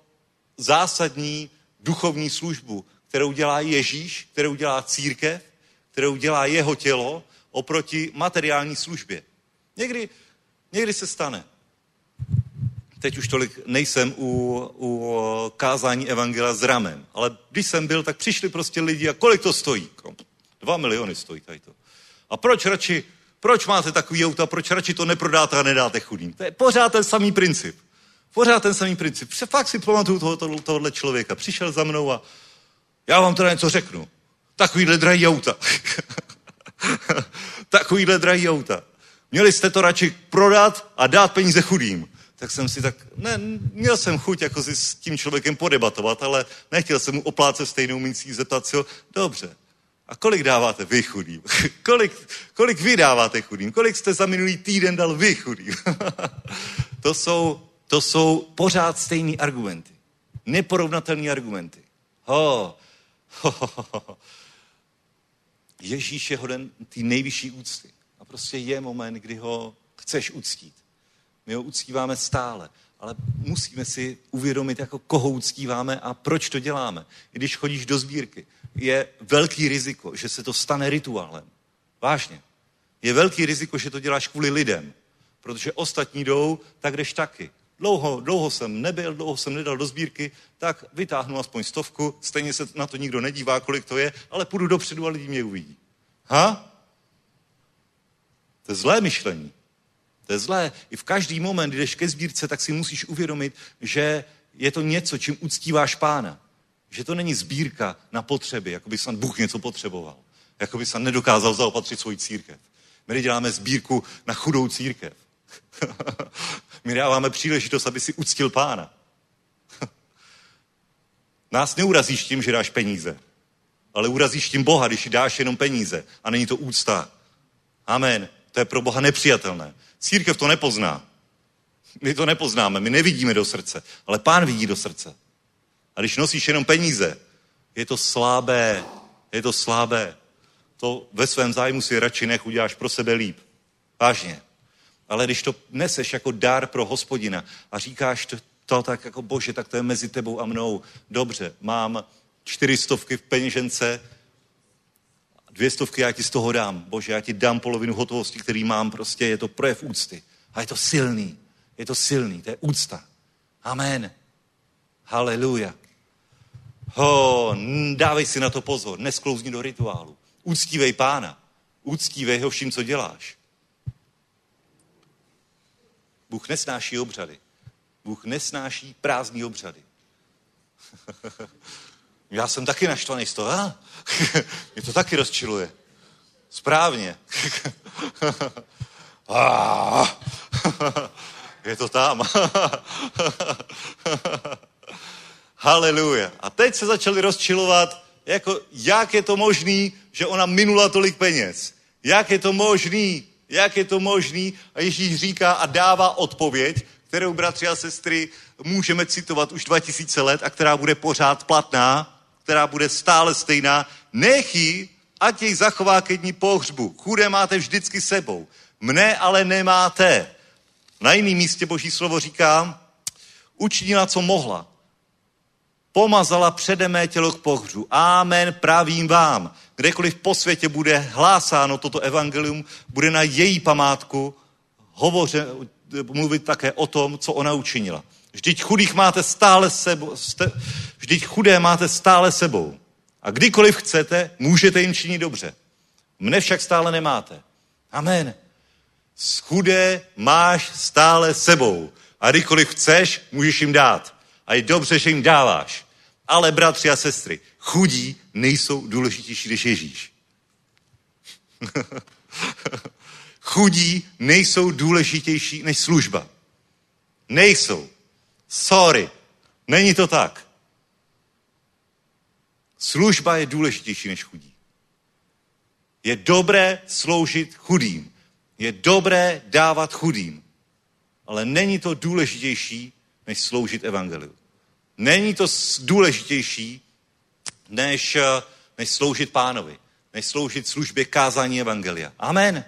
zásadní duchovní službu, kterou dělá Ježíš, kterou dělá církev, kterou dělá jeho tělo oproti materiální službě. Někdy, někdy se stane. Teď už tolik nejsem u, u kázání Evangela s ramem, ale když jsem byl, tak přišli prostě lidi a kolik to stojí? Dva miliony stojí tady to. A proč radši, proč máte takový auta, proč radši to neprodáte a nedáte chudým? To je pořád ten samý princip. Pořád ten samý princip. Fakt si pamatuju toho, toho, tohohle člověka. Přišel za mnou a já vám teda něco řeknu. Takovýhle drahý auta. Takovýhle drahý auta. Měli jste to radši prodat a dát peníze chudým. Tak jsem si tak, ne, měl jsem chuť jako si s tím člověkem podebatovat, ale nechtěl jsem mu oplácet stejnou mincí, zeptat se ho, dobře, a kolik dáváte vy chudým? kolik, kolik vy dáváte chudým? Kolik jste za minulý týden dal vy chudým? to, jsou, to jsou pořád stejný argumenty. Neporovnatelné argumenty. Ho, ho, ho, ho. Ježíš je hoden té nejvyšší úcty. A prostě je moment, kdy ho chceš uctít. My ho uctíváme stále, ale musíme si uvědomit, jako koho uctíváme a proč to děláme. Když chodíš do sbírky, je velký riziko, že se to stane rituálem. Vážně. Je velký riziko, že to děláš kvůli lidem. Protože ostatní jdou, tak jdeš taky. Dlouho, dlouho jsem nebyl, dlouho jsem nedal do sbírky, tak vytáhnu aspoň stovku, stejně se na to nikdo nedívá, kolik to je, ale půjdu dopředu a lidi mě uvidí. Ha? To je zlé myšlení. To je zlé. I v každý moment, když jdeš ke sbírce, tak si musíš uvědomit, že je to něco, čím uctíváš pána. Že to není sbírka na potřeby, jako by snad Bůh něco potřeboval. Jako by se nedokázal zaopatřit svoji církev. My děláme sbírku na chudou církev. My dáváme příležitost, aby si uctil pána. Nás neurazíš tím, že dáš peníze, ale urazíš tím Boha, když dáš jenom peníze a není to úcta. Amen. To je pro Boha nepřijatelné. Církev to nepozná. My to nepoznáme, my nevidíme do srdce, ale pán vidí do srdce. A když nosíš jenom peníze, Je to slabé. Je to slabé. To ve svém zájmu si radši nech uděláš pro sebe líp. Vážně. Ale když to neseš jako dár pro hospodina a říkáš to, to tak jako bože, tak to je mezi tebou a mnou. Dobře, mám čtyři stovky v peněžence, dvě stovky já ti z toho dám. Bože, já ti dám polovinu hotovosti, který mám, prostě je to projev úcty. A je to silný. Je to silný, to je úcta. Amen. Haleluja. Ho, dávej si na to pozor, nesklouzni do rituálu. Úctívej pána. Úctívej ho vším, co děláš. Bůh nesnáší obřady. Bůh nesnáší prázdný obřady. Já jsem taky naštvaný z toho. A? Mě to taky rozčiluje. Správně. Je to tam. Haleluja. A teď se začali rozčilovat, jako jak je to možný, že ona minula tolik peněz. Jak je to možný, jak je to možný? A Ježíš říká a dává odpověď, kterou, bratři a sestry, můžeme citovat už 2000 let a která bude pořád platná, která bude stále stejná. Nech jí, ať jej zachová ke dní pohřbu. Chudé máte vždycky sebou. Mne ale nemáte. Na jiném místě Boží slovo říká, učinila, co mohla. Pomazala přede mé tělo k pohřu. Amen, pravím vám. Kdekoliv po světě bude hlásáno toto evangelium, bude na její památku hovoře, mluvit také o tom, co ona učinila. Vždyť chudých máte stále sebou, ste, vždyť chudé máte stále sebou. A kdykoliv chcete, můžete jim činit dobře. Mne však stále nemáte. Amen. Chudé máš stále sebou. A kdykoliv chceš, můžeš jim dát. A je dobře, že jim dáváš. Ale bratři a sestry, chudí nejsou důležitější než Ježíš. chudí nejsou důležitější než služba. Nejsou. Sorry, není to tak. Služba je důležitější než chudí. Je dobré sloužit chudým. Je dobré dávat chudým. Ale není to důležitější, než sloužit evangeliu. Není to důležitější, než, eh, než sloužit pánovi. Než sloužit službě kázání evangelia. Amen.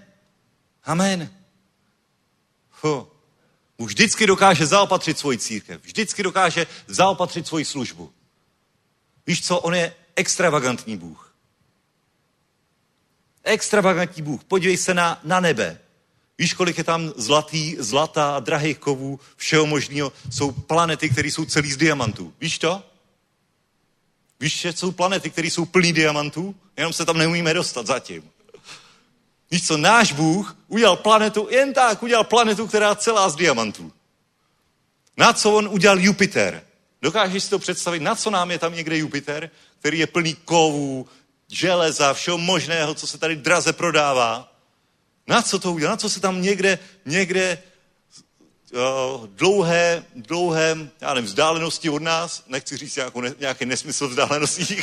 Amen. Huh. Bůh vždycky dokáže zaopatřit svoji církev. Vždycky dokáže zaopatřit svoji službu. Víš co, on je extravagantní Bůh. Extravagantní Bůh. Podívej se na, na nebe. Víš, kolik je tam zlatý, zlata, drahých kovů, všeho možného. Jsou planety, které jsou celý z diamantů. Víš to? Víš, že jsou planety, které jsou plný diamantů? Jenom se tam neumíme dostat zatím. Víš co, náš Bůh udělal planetu, jen tak udělal planetu, která celá z diamantů. Na co on udělal Jupiter? Dokážeš si to představit, na co nám je tam někde Jupiter, který je plný kovů, železa, všeho možného, co se tady draze prodává? Na co to udělal? Na co se tam někde, někde uh, dlouhé, dlouhé, já nevím, vzdálenosti od nás, nechci říct nějakou, ne, nějaký nesmysl vzdáleností,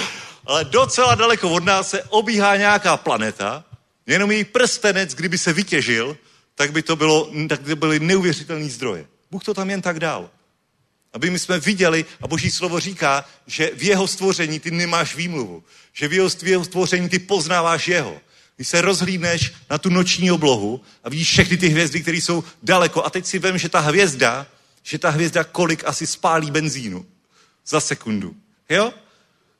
ale docela daleko od nás se obíhá nějaká planeta, Jenom její prstenec, kdyby se vytěžil, tak by to, bylo, tak by byly neuvěřitelné zdroje. Bůh to tam jen tak dal. Aby my jsme viděli, a Boží slovo říká, že v jeho stvoření ty nemáš výmluvu. Že v jeho, stvoření ty poznáváš jeho. Když se rozhlídneš na tu noční oblohu a vidíš všechny ty hvězdy, které jsou daleko a teď si vem, že ta hvězda, že ta hvězda kolik asi spálí benzínu za sekundu. Jo?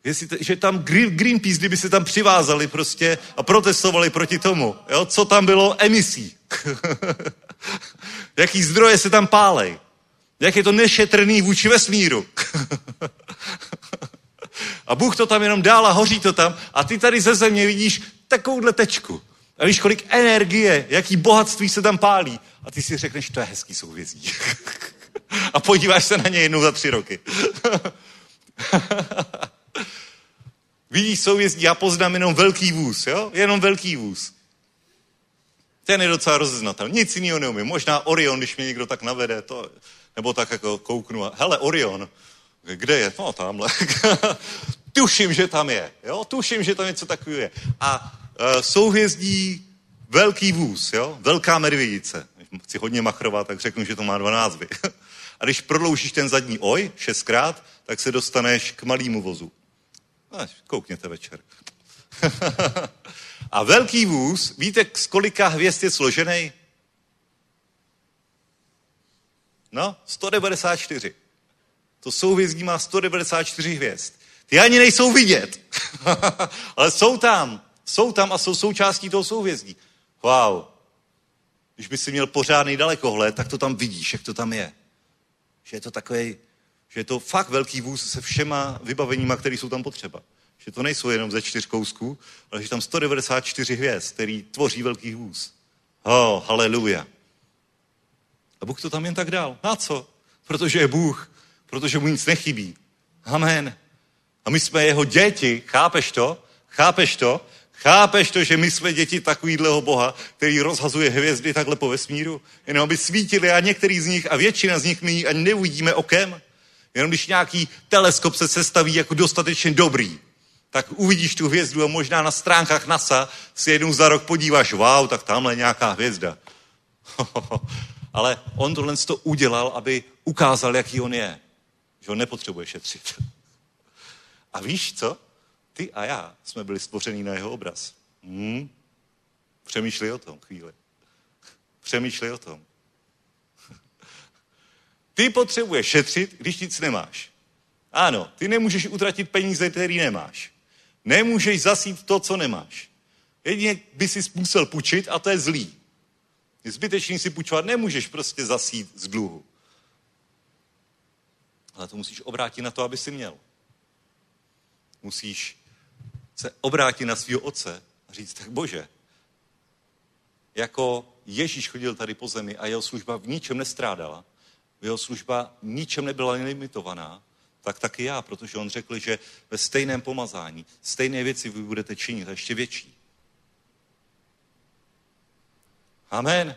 Jestli, že tam Greenpeace, kdyby se tam přivázali prostě a protestovali proti tomu, jo, co tam bylo emisí. Jaký zdroje se tam pálej. Jak je to nešetrný vůči vesmíru. a Bůh to tam jenom dál a hoří to tam a ty tady ze země vidíš takovouhle tečku. A víš, kolik energie, jaký bohatství se tam pálí. A ty si řekneš, to je hezký souvězí. a podíváš se na ně jednou za tři roky. Vidíš souvězdí, já poznám jenom velký vůz, jo? Jenom velký vůz. Ten je docela rozeznatelný. Nic jiného neumím. Možná Orion, když mě někdo tak navede, to, nebo tak jako kouknu a, hele, Orion, kde je? No, tamhle. Tuším, že tam je. Jo? Tuším, že tam něco takového je. A uh, souhvězdí velký vůz, jo? velká medvědice. Chci hodně machrovat, tak řeknu, že to má dva názvy. A když prodloužíš ten zadní oj šestkrát, tak se dostaneš k malému vozu. Až, koukněte večer. a velký vůz, víte, z kolika hvězd je složený? No, 194. To souhvězdí má 194 hvězd. Ty ani nejsou vidět, ale jsou tam. Jsou tam a jsou součástí toho souhvězdí. Wow. Když by si měl pořádný dalekohled, tak to tam vidíš, jak to tam je. Že je to takový, že je to fakt velký vůz se všema vybaveníma, které jsou tam potřeba. Že to nejsou jenom ze čtyř kousků, ale že tam 194 hvězd, který tvoří velký vůz. Oh, haleluja. A Bůh to tam jen tak dal. Na co? Protože je Bůh. Protože mu nic nechybí. Amen. A my jsme jeho děti. Chápeš to? Chápeš to? Chápeš to, že my jsme děti takovýhleho Boha, který rozhazuje hvězdy takhle po vesmíru? Jenom aby svítili a některý z nich a většina z nich my ani neuvidíme okem. Jenom když nějaký teleskop se sestaví jako dostatečně dobrý, tak uvidíš tu hvězdu a možná na stránkách NASA si jednou za rok podíváš, wow, tak tamhle nějaká hvězda. Ale on tohle to udělal, aby ukázal, jaký on je. Že on nepotřebuje šetřit. A víš co? Ty a já jsme byli stvoření na jeho obraz. Hmm? Přemýšlej o tom chvíli. Přemýšlej o tom. Ty potřebuješ šetřit, když nic nemáš. Ano, ty nemůžeš utratit peníze, které nemáš. Nemůžeš zasít to, co nemáš. Jedině by si musel půjčit a to je zlý. Zbytečný si půjčovat nemůžeš prostě zasít z dluhu. Ale to musíš obrátit na to, aby si měl. Musíš se obrátit na svého otce a říct, tak bože, jako Ježíš chodil tady po zemi a jeho služba v ničem nestrádala, jeho služba ničem nebyla limitovaná, tak taky já, protože on řekl, že ve stejném pomazání stejné věci vy budete činit a ještě větší. Amen.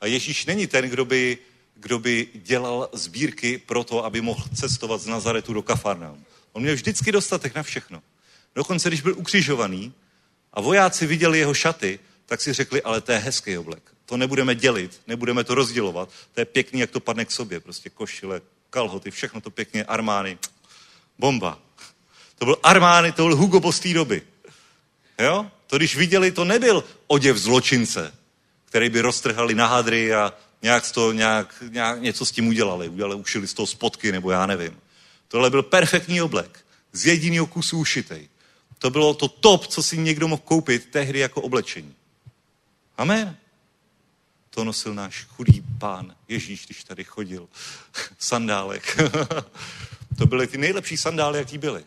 A Ježíš není ten, kdo by, kdo by dělal sbírky pro to, aby mohl cestovat z Nazaretu do Kafarnaum. On měl vždycky dostatek na všechno. Dokonce, když byl ukřižovaný a vojáci viděli jeho šaty, tak si řekli, ale to je hezký oblek. To nebudeme dělit, nebudeme to rozdělovat. To je pěkný, jak to padne k sobě. Prostě košile, kalhoty, všechno to pěkně, armány. Bomba. To byl armány, to byl Hugo Boss té doby. Jo? To když viděli, to nebyl oděv zločince, který by roztrhali na hadry a nějak, to, nějak, nějak něco s tím udělali. Udělali, ušili z toho spotky, nebo já nevím. Tohle byl perfektní oblek, z jediného kusu ušitej. To bylo to top, co si někdo mohl koupit tehdy jako oblečení. Amen. To nosil náš chudý pán Ježíš, když tady chodil. Sandálek. to byly ty nejlepší sandály, jaký byly.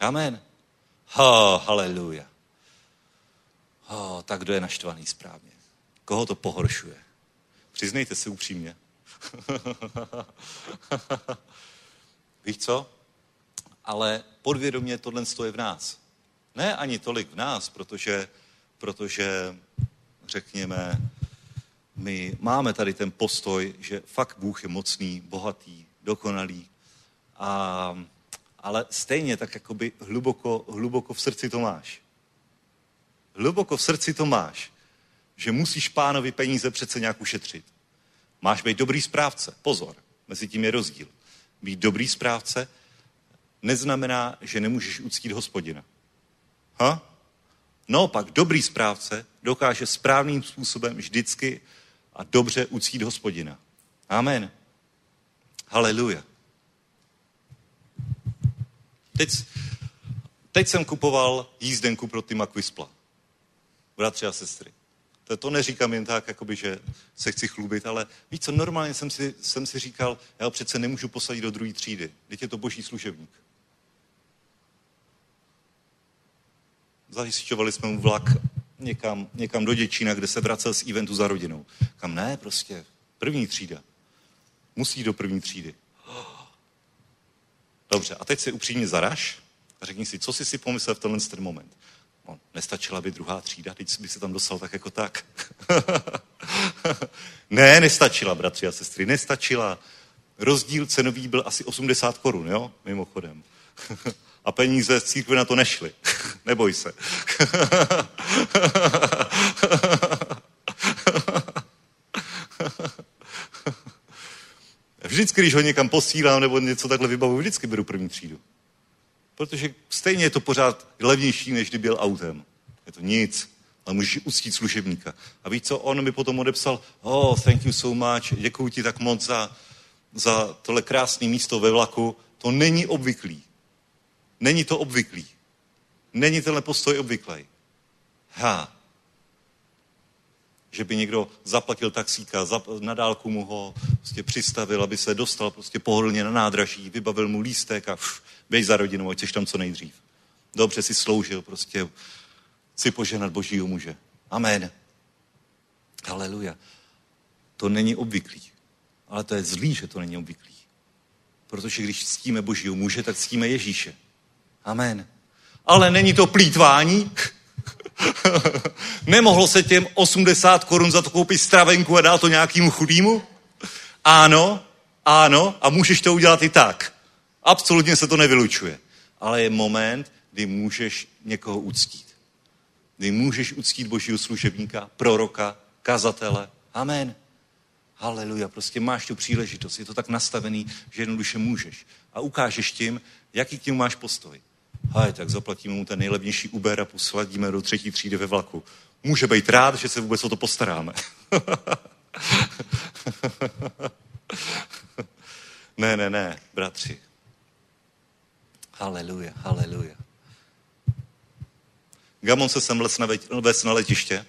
Amen. Ha, haleluja. Ha, tak kdo je naštvaný správně? Koho to pohoršuje? Přiznejte si upřímně. Víš co? Ale podvědomě tohle je v nás. Ne ani tolik v nás, protože, protože řekněme, my máme tady ten postoj, že fakt Bůh je mocný, bohatý, dokonalý, a, ale stejně tak jakoby hluboko, hluboko v srdci to máš. Hluboko v srdci to máš, že musíš pánovi peníze přece nějak ušetřit. Máš být dobrý správce. Pozor, mezi tím je rozdíl. Být dobrý správce neznamená, že nemůžeš uctít hospodina. Ha? No, pak dobrý správce dokáže správným způsobem vždycky a dobře uctít hospodina. Amen. Haleluja. Teď, teď jsem kupoval jízdenku pro Tima Quispla. Bratři a sestry. To, to neříkám jen tak, jakoby, že se chci chlubit, ale víš co, normálně jsem si, jsem si říkal, já ho přece nemůžu posadit do druhé třídy. Teď je to boží služebník. Zajišťovali jsme mu vlak někam, někam do Děčína, kde se vracel z eventu za rodinou. Kam ne, prostě první třída. Musí do první třídy. Dobře, a teď si upřímně zaraž a řekni si, co jsi si pomyslel v tenhle ten moment. No, nestačila by druhá třída, teď by se tam dostal tak jako tak. ne, nestačila, bratři a sestry, nestačila. Rozdíl cenový byl asi 80 korun, jo, mimochodem. a peníze z církve na to nešly. Neboj se. Vždycky, když ho někam posílám nebo něco takhle vybavu, vždycky beru první třídu. Protože stejně je to pořád levnější, než kdyby byl autem. Je to nic, ale můžeš uctít služebníka. A víš co, on mi potom odepsal, oh, thank you so much, děkuji ti tak moc za, za tohle krásné místo ve vlaku. To není obvyklý. Není to obvyklý. Není tenhle postoj obvyklý. Ha. Že by někdo zaplatil taxíka, zap, na dálku mu ho prostě přistavil, aby se dostal prostě pohodlně na nádraží, vybavil mu lístek a běž za rodinou, ať tam co nejdřív. Dobře si sloužil, prostě si poženat božího muže. Amen. Haleluja. To není obvyklý. Ale to je zlý, že to není obvyklý. Protože když ctíme božího muže, tak ctíme Ježíše. Amen. Ale není to plítvání. Nemohlo se těm 80 korun za to koupit stravenku a dát to nějakému chudýmu? Ano, ano, a můžeš to udělat i tak. Absolutně se to nevylučuje. Ale je moment, kdy můžeš někoho uctít. Kdy můžeš uctít božího služebníka, proroka, kazatele. Amen. Haleluja, prostě máš tu příležitost. Je to tak nastavený, že jednoduše můžeš. A ukážeš tím, jaký k tím máš postoj. Hej, tak zaplatíme mu ten nejlevnější Uber a posladíme do třetí třídy ve vlaku. Může být rád, že se vůbec o to postaráme. ne, ne, ne, bratři. Haleluja, haleluja. Gamonce jsem les na, les na letiště.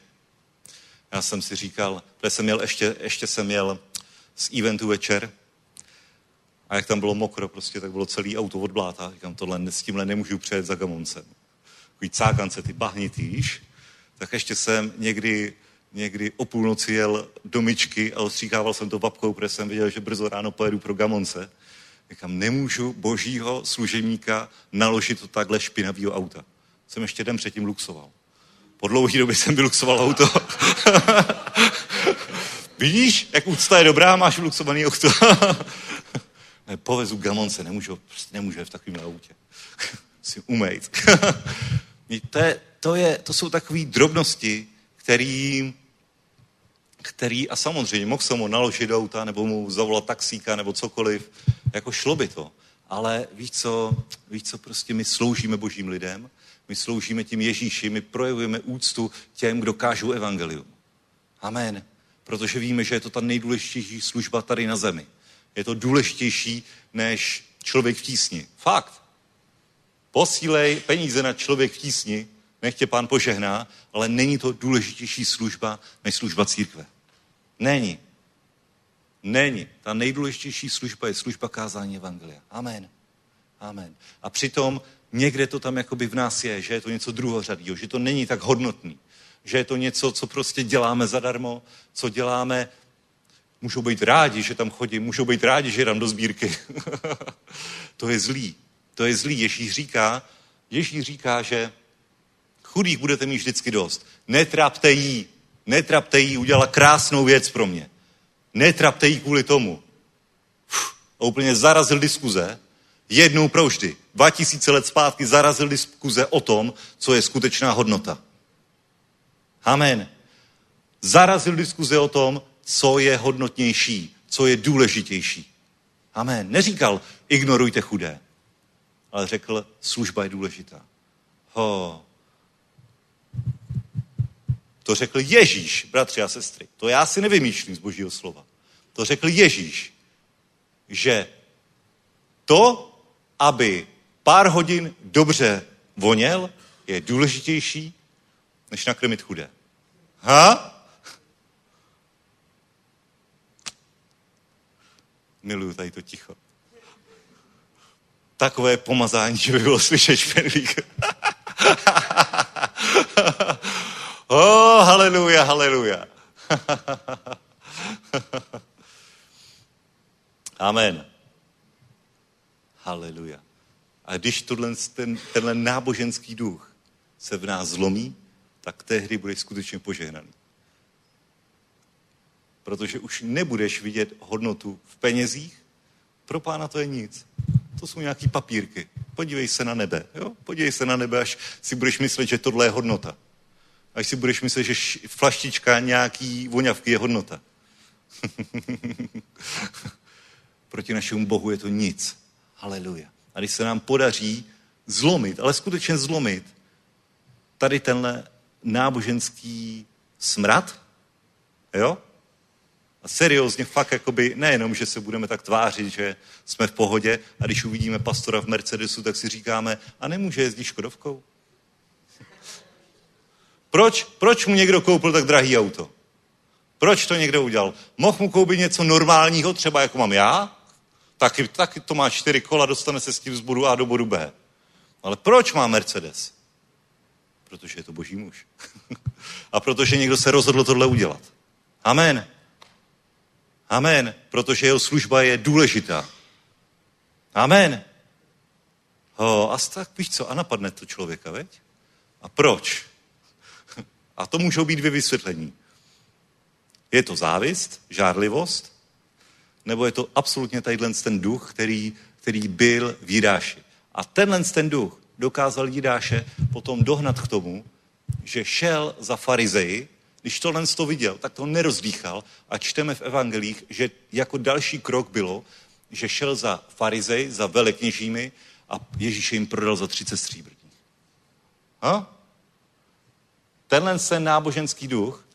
Já jsem si říkal, že jsem měl ještě, ještě jsem měl z eventu večer a jak tam bylo mokro, prostě, tak bylo celý auto od bláta. Říkám, tohle, s tímhle nemůžu přejet za Gamoncem. Takový cákance, ty bahnitýš. Tak ještě jsem někdy, někdy o půlnoci jel do myčky a ostříkával jsem to babkou, protože jsem věděl, že brzo ráno pojedu pro Gamonce. Říkám, nemůžu božího služebníka naložit to takhle špinavého auta. Jsem ještě den předtím luxoval. Po dlouhé době jsem vyluxoval auto. Vidíš, jak úcta je dobrá, máš luxovaný auto. Povezu Gamonce, nemůžu, nemůžu v takovém autě. si umejt. to, je, to, je, to jsou takové drobnosti, který, který, a samozřejmě mohl jsem mu naložit auta, nebo mu zavolat taxíka, nebo cokoliv, jako šlo by to. Ale víš co, víš co, prostě my sloužíme božím lidem, my sloužíme tím Ježíši, my projevujeme úctu těm, kdo kážou evangelium. Amen. Protože víme, že je to ta nejdůležitější služba tady na zemi. Je to důležitější než člověk v tísni. Fakt. Posílej peníze na člověk v tísni, nech tě pán požehná, ale není to důležitější služba než služba církve. Není. Není. Ta nejdůležitější služba je služba kázání Evangelia. Amen. Amen. A přitom někde to tam jakoby v nás je, že je to něco druhořadýho, že to není tak hodnotný, že je to něco, co prostě děláme zadarmo, co děláme, můžou být rádi, že tam chodí, můžou být rádi, že dám do sbírky. to je zlý. To je zlý. Ježíš říká, Ježíš říká, že chudých budete mít vždycky dost. Netrapte jí. Netrapte jí, udělala krásnou věc pro mě. Netrapte jí kvůli tomu. Uf, a úplně zarazil diskuze, jednou provždy, 2000 let zpátky zarazil diskuze o tom, co je skutečná hodnota. Amen. Zarazil diskuze o tom, co je hodnotnější, co je důležitější. Amen. Neříkal, ignorujte chudé, ale řekl, služba je důležitá. Ho. To řekl Ježíš, bratři a sestry. To já si nevymýšlím z božího slova. To řekl Ježíš, že to, aby pár hodin dobře voněl, je důležitější, než nakrmit chudé. Ha? Miluju tady to ticho. Takové pomazání, že by bylo slyšet špenlík. oh, haleluja, haleluja. Amen. Haleluja. A když tohle, ten, tenhle náboženský duch se v nás zlomí, tak tehdy budeš skutečně požehnaný. Protože už nebudeš vidět hodnotu v penězích, pro pána to je nic. To jsou nějaký papírky. Podívej se na nebe. Jo? Podívej se na nebe, až si budeš myslet, že tohle je hodnota. Až si budeš myslet, že flaštička nějaký voňavky je hodnota. Proti našemu Bohu je to nic. Haleluja. A když se nám podaří zlomit, ale skutečně zlomit tady tenhle náboženský smrad, jo? A seriózně fakt jakoby, nejenom, že se budeme tak tvářit, že jsme v pohodě a když uvidíme pastora v Mercedesu, tak si říkáme, a nemůže jezdit Škodovkou? Proč, proč mu někdo koupil tak drahý auto? Proč to někdo udělal? Mohl mu koupit něco normálního, třeba jako mám já? Taky, taky to má čtyři kola, dostane se s tím z bodu A do bodu B. Ale proč má Mercedes? Protože je to boží muž. a protože někdo se rozhodl tohle udělat. Amen. Amen. Protože jeho služba je důležitá. Amen. Ho, a tak víš co, a napadne to člověka, veď? A proč? A to můžou být dvě vysvětlení. Je to závist, žárlivost, nebo je to absolutně tadyhle ten duch, který, který byl v Jidáši. A tenhle ten duch dokázal Jidáše potom dohnat k tomu, že šel za farizeji, když tohle to viděl, tak to nerozdýchal a čteme v evangelích, že jako další krok bylo, že šel za farizej, za velekněžími a Ježíš jim prodal za 30 stříbrných. Ha? Tenhle ten náboženský duch,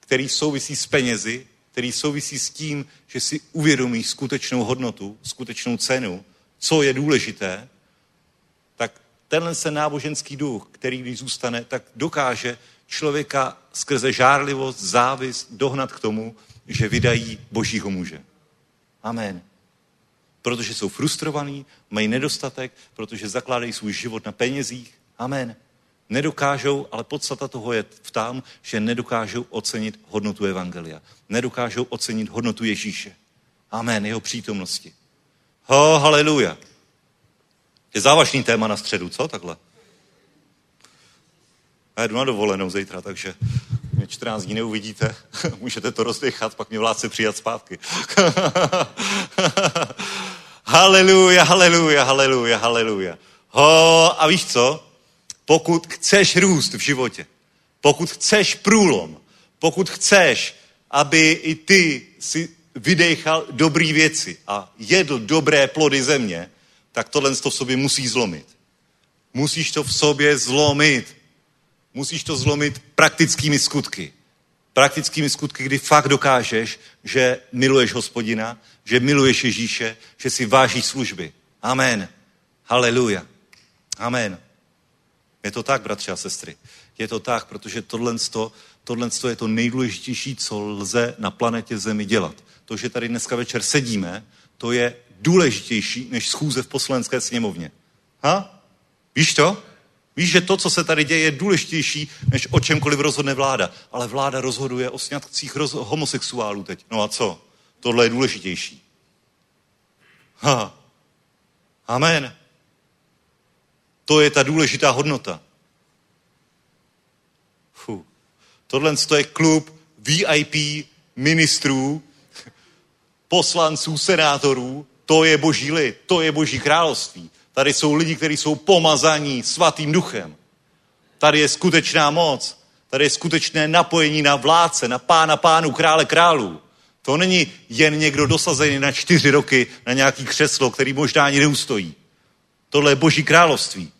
který souvisí s penězi, který souvisí s tím, že si uvědomí skutečnou hodnotu, skutečnou cenu, co je důležité, tak tenhle se náboženský duch, který když zůstane, tak dokáže člověka skrze žárlivost, závist dohnat k tomu, že vydají božího muže. Amen. Protože jsou frustrovaní, mají nedostatek, protože zakládají svůj život na penězích. Amen. Nedokážou, ale podstata toho je v tom, že nedokážou ocenit hodnotu Evangelia. Nedokážou ocenit hodnotu Ježíše. Amen, jeho přítomnosti. Ho, haleluja. Je závažný téma na středu, co takhle? Já jdu na dovolenou zítra, takže mě 14 dní neuvidíte. Můžete to rozdechat, pak mě vládce přijat zpátky. haleluja, haleluja, haleluja, haleluja. Ho, a víš co? Pokud chceš růst v životě, pokud chceš průlom, pokud chceš, aby i ty si vydechal dobrý věci a jedl dobré plody země, tak tohle to v sobě musí zlomit. Musíš to v sobě zlomit. Musíš to zlomit praktickými skutky. Praktickými skutky, kdy fakt dokážeš, že miluješ hospodina, že miluješ Ježíše, že si vážíš služby. Amen. Haleluja. Amen. Je to tak, bratři a sestry. Je to tak, protože tohle, tohle je to nejdůležitější, co lze na planetě Zemi dělat. To, že tady dneska večer sedíme, to je důležitější než schůze v poslanecké sněmovně. Ha? Víš to? Víš, že to, co se tady děje, je důležitější, než o čemkoliv rozhodne vláda. Ale vláda rozhoduje o sňatcích roz- homosexuálů teď. No a co? Tohle je důležitější. Ha. Amen. To je ta důležitá hodnota. Fuh. Tohle je klub VIP ministrů, poslanců, senátorů, to je boží lid, to je boží království. Tady jsou lidi, kteří jsou pomazaní svatým duchem. Tady je skutečná moc. Tady je skutečné napojení na vládce, na pána pánu, krále králů. To není jen někdo dosazený na čtyři roky na nějaký křeslo, který možná ani neustojí. Tohle je boží království.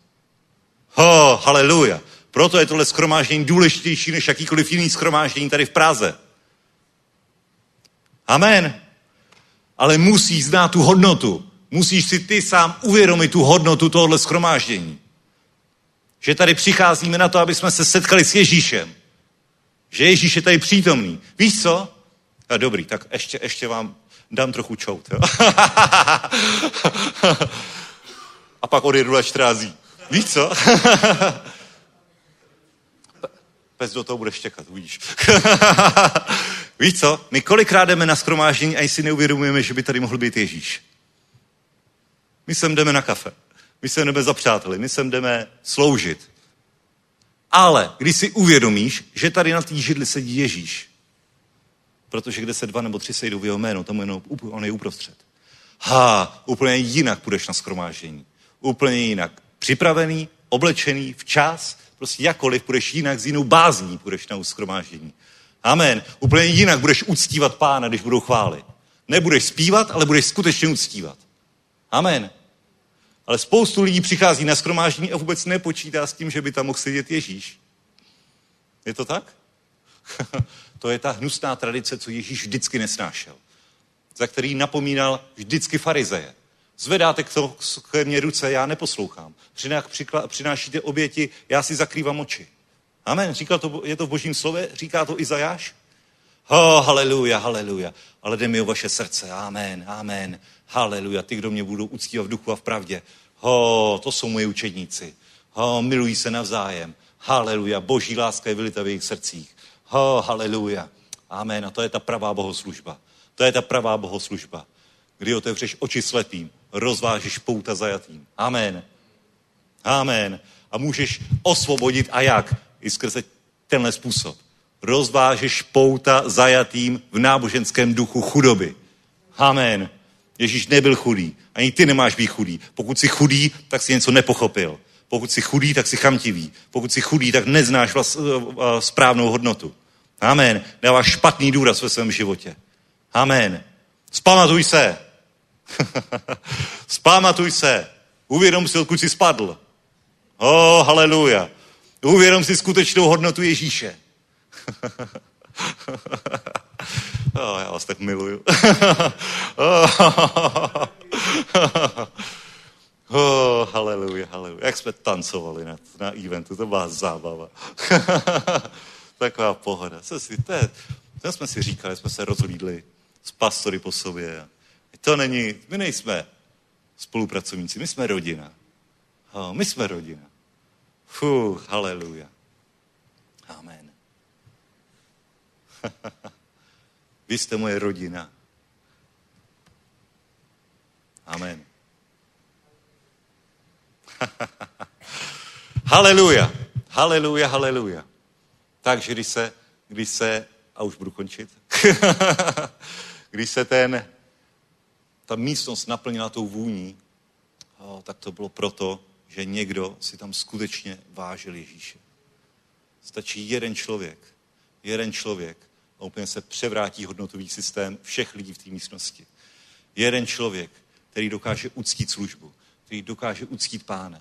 Ho, haleluja. Proto je tohle schromáždění důležitější než jakýkoliv jiný schromáždění tady v Praze. Amen. Ale musí znát tu hodnotu. Musíš si ty sám uvědomit tu hodnotu tohohle schromáždění. Že tady přicházíme na to, aby jsme se setkali s Ježíšem. Že Ježíš je tady přítomný. Víš co? A dobrý, tak ještě, ještě vám dám trochu čout. Jo? A pak odjedu na 14 dní. Víš co? Pes do toho bude štěkat, uvidíš. Víš co? My kolikrát jdeme na skromáždění a si neuvědomujeme, že by tady mohl být Ježíš. My sem jdeme na kafe. My sem jdeme za přáteli. My sem jdeme sloužit. Ale když si uvědomíš, že tady na té židli sedí Ježíš, protože kde se dva nebo tři sejdou v jeho jméno, tam jenom on je uprostřed. Ha, úplně jinak půjdeš na skromáždění. Úplně jinak připravený, oblečený, včas, prostě jakkoliv budeš jinak, s jinou bázní budeš na uskromáždění. Amen. Úplně jinak budeš uctívat pána, když budou chvály. Nebudeš zpívat, ale budeš skutečně uctívat. Amen. Ale spoustu lidí přichází na skromáždění a vůbec nepočítá s tím, že by tam mohl sedět Ježíš. Je to tak? to je ta hnusná tradice, co Ježíš vždycky nesnášel. Za který napomínal vždycky farizeje. Zvedáte k, to, k mně ruce, já neposlouchám. Přinášíte oběti, já si zakrývám oči. Amen. Říkal to, je to v božím slove, říká to Izajáš. Oh, haleluja, haleluja. Ale jde mi o vaše srdce. Amen, amen. Haleluja. Ty, kdo mě budou uctívat v duchu a v pravdě. Ho, to jsou moji učedníci. Ho, milují se navzájem. Haleluja. Boží láska je vylita v jejich srdcích. Ho, haleluja. Amen. A to je ta pravá bohoslužba. To je ta pravá bohoslužba. Kdy otevřeš oči slepým, rozvážeš pouta zajatým. Amen. Amen. A můžeš osvobodit a jak? I skrze tenhle způsob. Rozvážeš pouta zajatým v náboženském duchu chudoby. Amen. Ježíš nebyl chudý. Ani ty nemáš být chudý. Pokud jsi chudý, tak jsi něco nepochopil. Pokud jsi chudý, tak jsi chamtivý. Pokud jsi chudý, tak neznáš vlast, uh, správnou hodnotu. Amen. Dáváš špatný důraz ve svém životě. Amen. Spamatuj se. Spamatuj se. Uvědom si, odkud jsi spadl. Oh, haleluja. Uvědom si skutečnou hodnotu Ježíše. oh, já vás tak miluju. oh, haleluja, haleluja. Jak jsme tancovali na, na eventu, to byla zábava. Taková pohoda. Co si, to, je, to jsme si říkali, jsme se rozlídli s pastory po sobě. To není, my nejsme spolupracovníci, my jsme rodina. Oh, my jsme rodina. Fuh, haleluja. Amen. Vy jste moje rodina. Amen. haleluja. Haleluja, haleluja. Takže když se, když se, a už budu končit, když se ten, ta místnost naplnila tou vůní, tak to bylo proto, že někdo si tam skutečně vážil Ježíše. Stačí jeden člověk, jeden člověk a úplně se převrátí hodnotový systém všech lidí v té místnosti. Jeden člověk, který dokáže uctít službu, který dokáže uctít pána,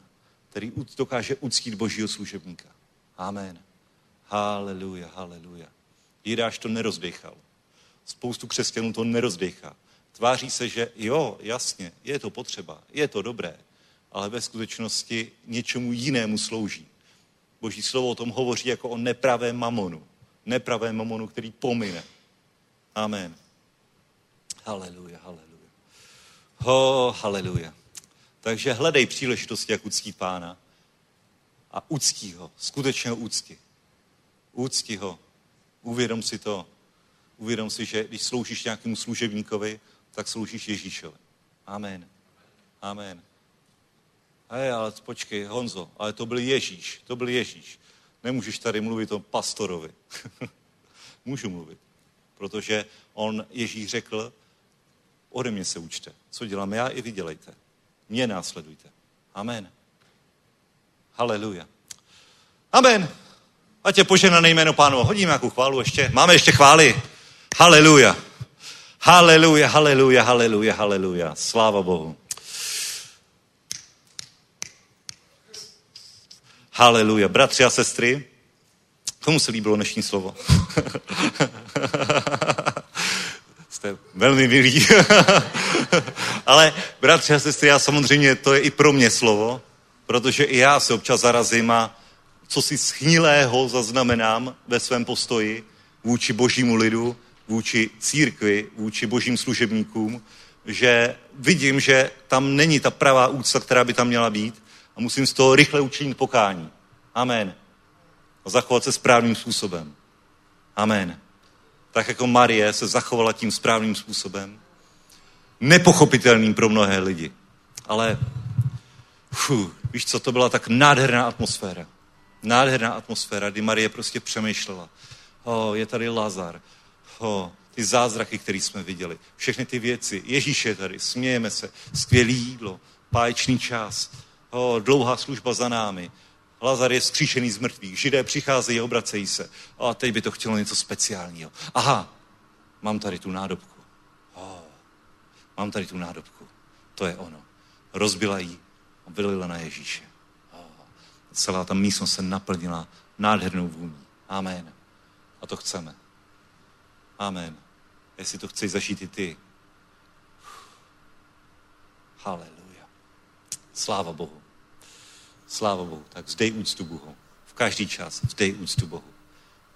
který dokáže uctít božího služebníka. Amen. Haleluja, haleluja. Jidáš to nerozběchal. Spoustu křesťanů to nerozběchá. Tváří se, že jo, jasně, je to potřeba, je to dobré, ale ve skutečnosti něčemu jinému slouží. Boží slovo o tom hovoří jako o nepravém mamonu. Nepravém mamonu, který pomine. Amen. Haleluja, haleluja. Ho, haleluja. Takže hledej příležitosti, jak uctít pána a uctí ho, skutečně úcti. Úcti ho. Uvědom si to. Uvědom si, že když sloužíš nějakému služebníkovi, tak sloužíš Ježíšovi. Amen. Amen. Hej, ale počkej, Honzo, ale to byl Ježíš, to byl Ježíš. Nemůžeš tady mluvit o pastorovi. Můžu mluvit, protože on, Ježíš řekl, ode mě se učte. Co dělám já, i vy dělejte. Mě následujte. Amen. Haleluja. Amen. A tě poženané jméno pánu. Hodíme nějakou chválu ještě. Máme ještě chvály. Haleluja. Haleluja, haleluja, haleluja, haleluja. Sláva Bohu. Haleluja. Bratři a sestry, komu se líbilo dnešní slovo? Jste velmi milí. Ale bratři a sestry, já samozřejmě, to je i pro mě slovo, protože i já se občas zarazím a co si schnilého zaznamenám ve svém postoji vůči božímu lidu, vůči církvi, vůči božím služebníkům, že vidím, že tam není ta pravá úcta, která by tam měla být a musím z toho rychle učinit pokání. Amen. A zachovat se správným způsobem. Amen. Tak jako Marie se zachovala tím správným způsobem. Nepochopitelným pro mnohé lidi. Ale fuh, víš co, to byla tak nádherná atmosféra. Nádherná atmosféra, kdy Marie prostě přemýšlela. O, je tady Lazar. O, ty zázraky, které jsme viděli. Všechny ty věci. Ježíš je tady, smějeme se. Skvělé jídlo, páječný čas. O, dlouhá služba za námi. Lazar je skříšený z mrtvých. Židé přicházejí, obracejí se. A teď by to chtělo něco speciálního. Aha, mám tady tu nádobku. Oh, mám tady tu nádobku. To je ono. Rozbila jí a vylila na Ježíše. Celá ta místnost se naplnila nádhernou vůní. Amen. A to chceme. Amen. Jestli to chceš zažít i ty. Haleluja. Sláva Bohu. Sláva Bohu. Tak vzdej úctu Bohu. V každý čas vzdej úctu Bohu.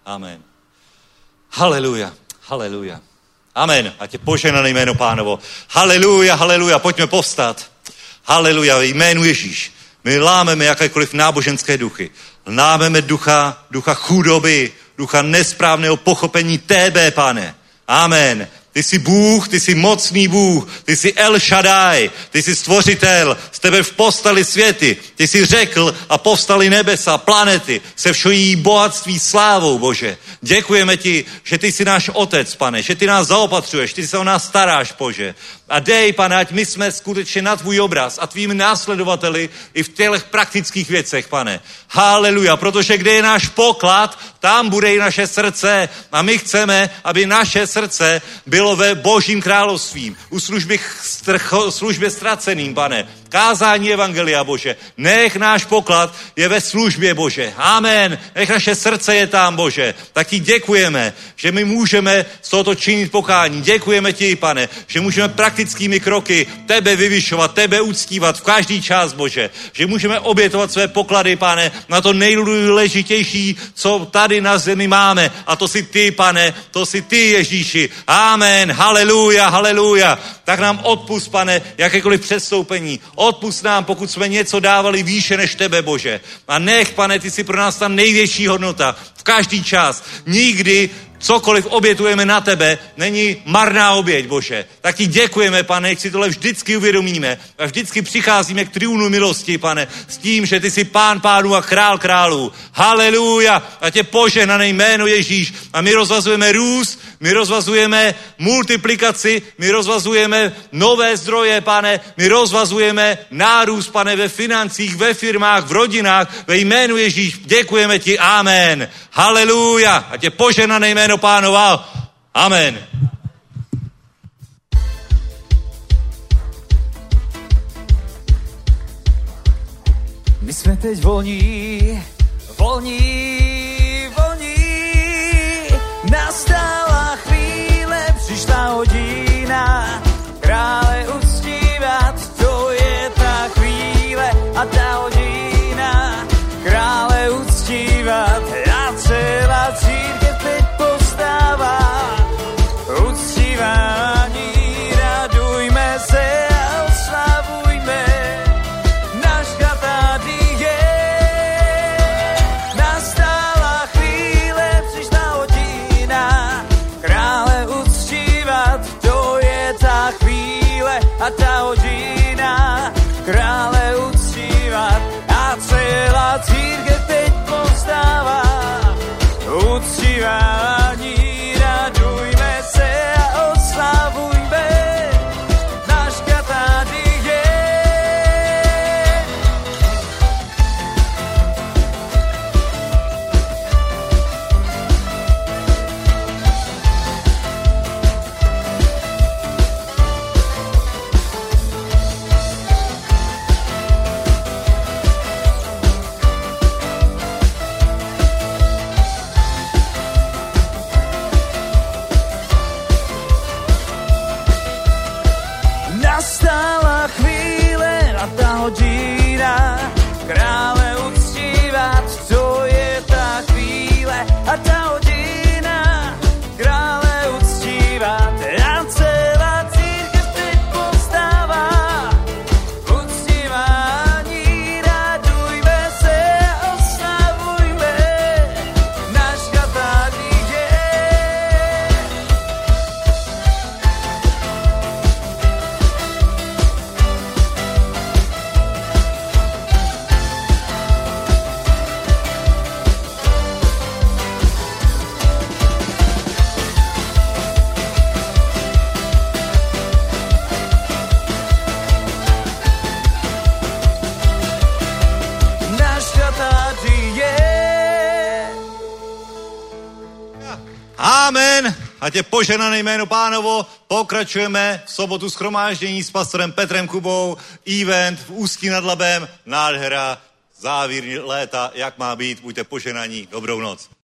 Amen. Haleluja. Haleluja. Amen. A tě poženané jméno pánovo. Haleluja, haleluja. Pojďme povstat. Haleluja. Jménu Ježíš. My lámeme jakékoliv náboženské duchy. Lámeme ducha, ducha chudoby, ducha nesprávného pochopení tebe, pane. Amen. Ty jsi Bůh, ty jsi mocný Bůh, ty jsi El Shaddai, ty jsi stvořitel, z tebe povstali světy, ty jsi řekl a povstali nebesa, planety, se všojí bohatství slávou, Bože. Děkujeme ti, že ty jsi náš otec, pane, že ty nás zaopatřuješ, ty se o nás staráš, Bože. A dej, pane, ať my jsme skutečně na tvůj obraz a tvými následovateli i v těch praktických věcech, pane. Haleluja, protože kde je náš poklad, tam bude i naše srdce a my chceme, aby naše srdce bylo ve božím království, u služby, službě ztraceným, pane kázání Evangelia, Bože. Nech náš poklad je ve službě, Bože. Amen. Nech naše srdce je tam, Bože. Tak ti děkujeme, že my můžeme z tohoto činit pokání. Děkujeme ti, pane, že můžeme praktickými kroky tebe vyvyšovat, tebe uctívat v každý čas, Bože. Že můžeme obětovat své poklady, pane, na to nejdůležitější, co tady na zemi máme. A to si ty, pane, to si ty, Ježíši. Amen. Haleluja, haleluja. Tak nám odpust, pane, jakékoliv předstoupení Odpust nám, pokud jsme něco dávali výše než tebe, Bože. A nech, pane, ty jsi pro nás ta největší hodnota v každý čas. Nikdy cokoliv obětujeme na tebe, není marná oběť, Bože. Tak ti děkujeme, pane, jak si tohle vždycky uvědomíme a vždycky přicházíme k triunu milosti, pane, s tím, že ty jsi pán pánů a král králů. Haleluja! A tě požehnané jméno Ježíš. A my rozvazujeme růst, my rozvazujeme multiplikaci, my rozvazujeme nové zdroje, pane, my rozvazujeme nárůst, pane, ve financích, ve firmách, v rodinách, ve jménu Ježíš. Děkujeme ti, amen. Haleluja. A tě požehnané jméno pánova. Amen. My jsme teď volní, volní. Ať je poženané jméno pánovo, pokračujeme v sobotu schromáždění s pastorem Petrem Kubou, event v Ústí nad Labem, nádhera, závěr léta, jak má být, buďte poženaní, dobrou noc.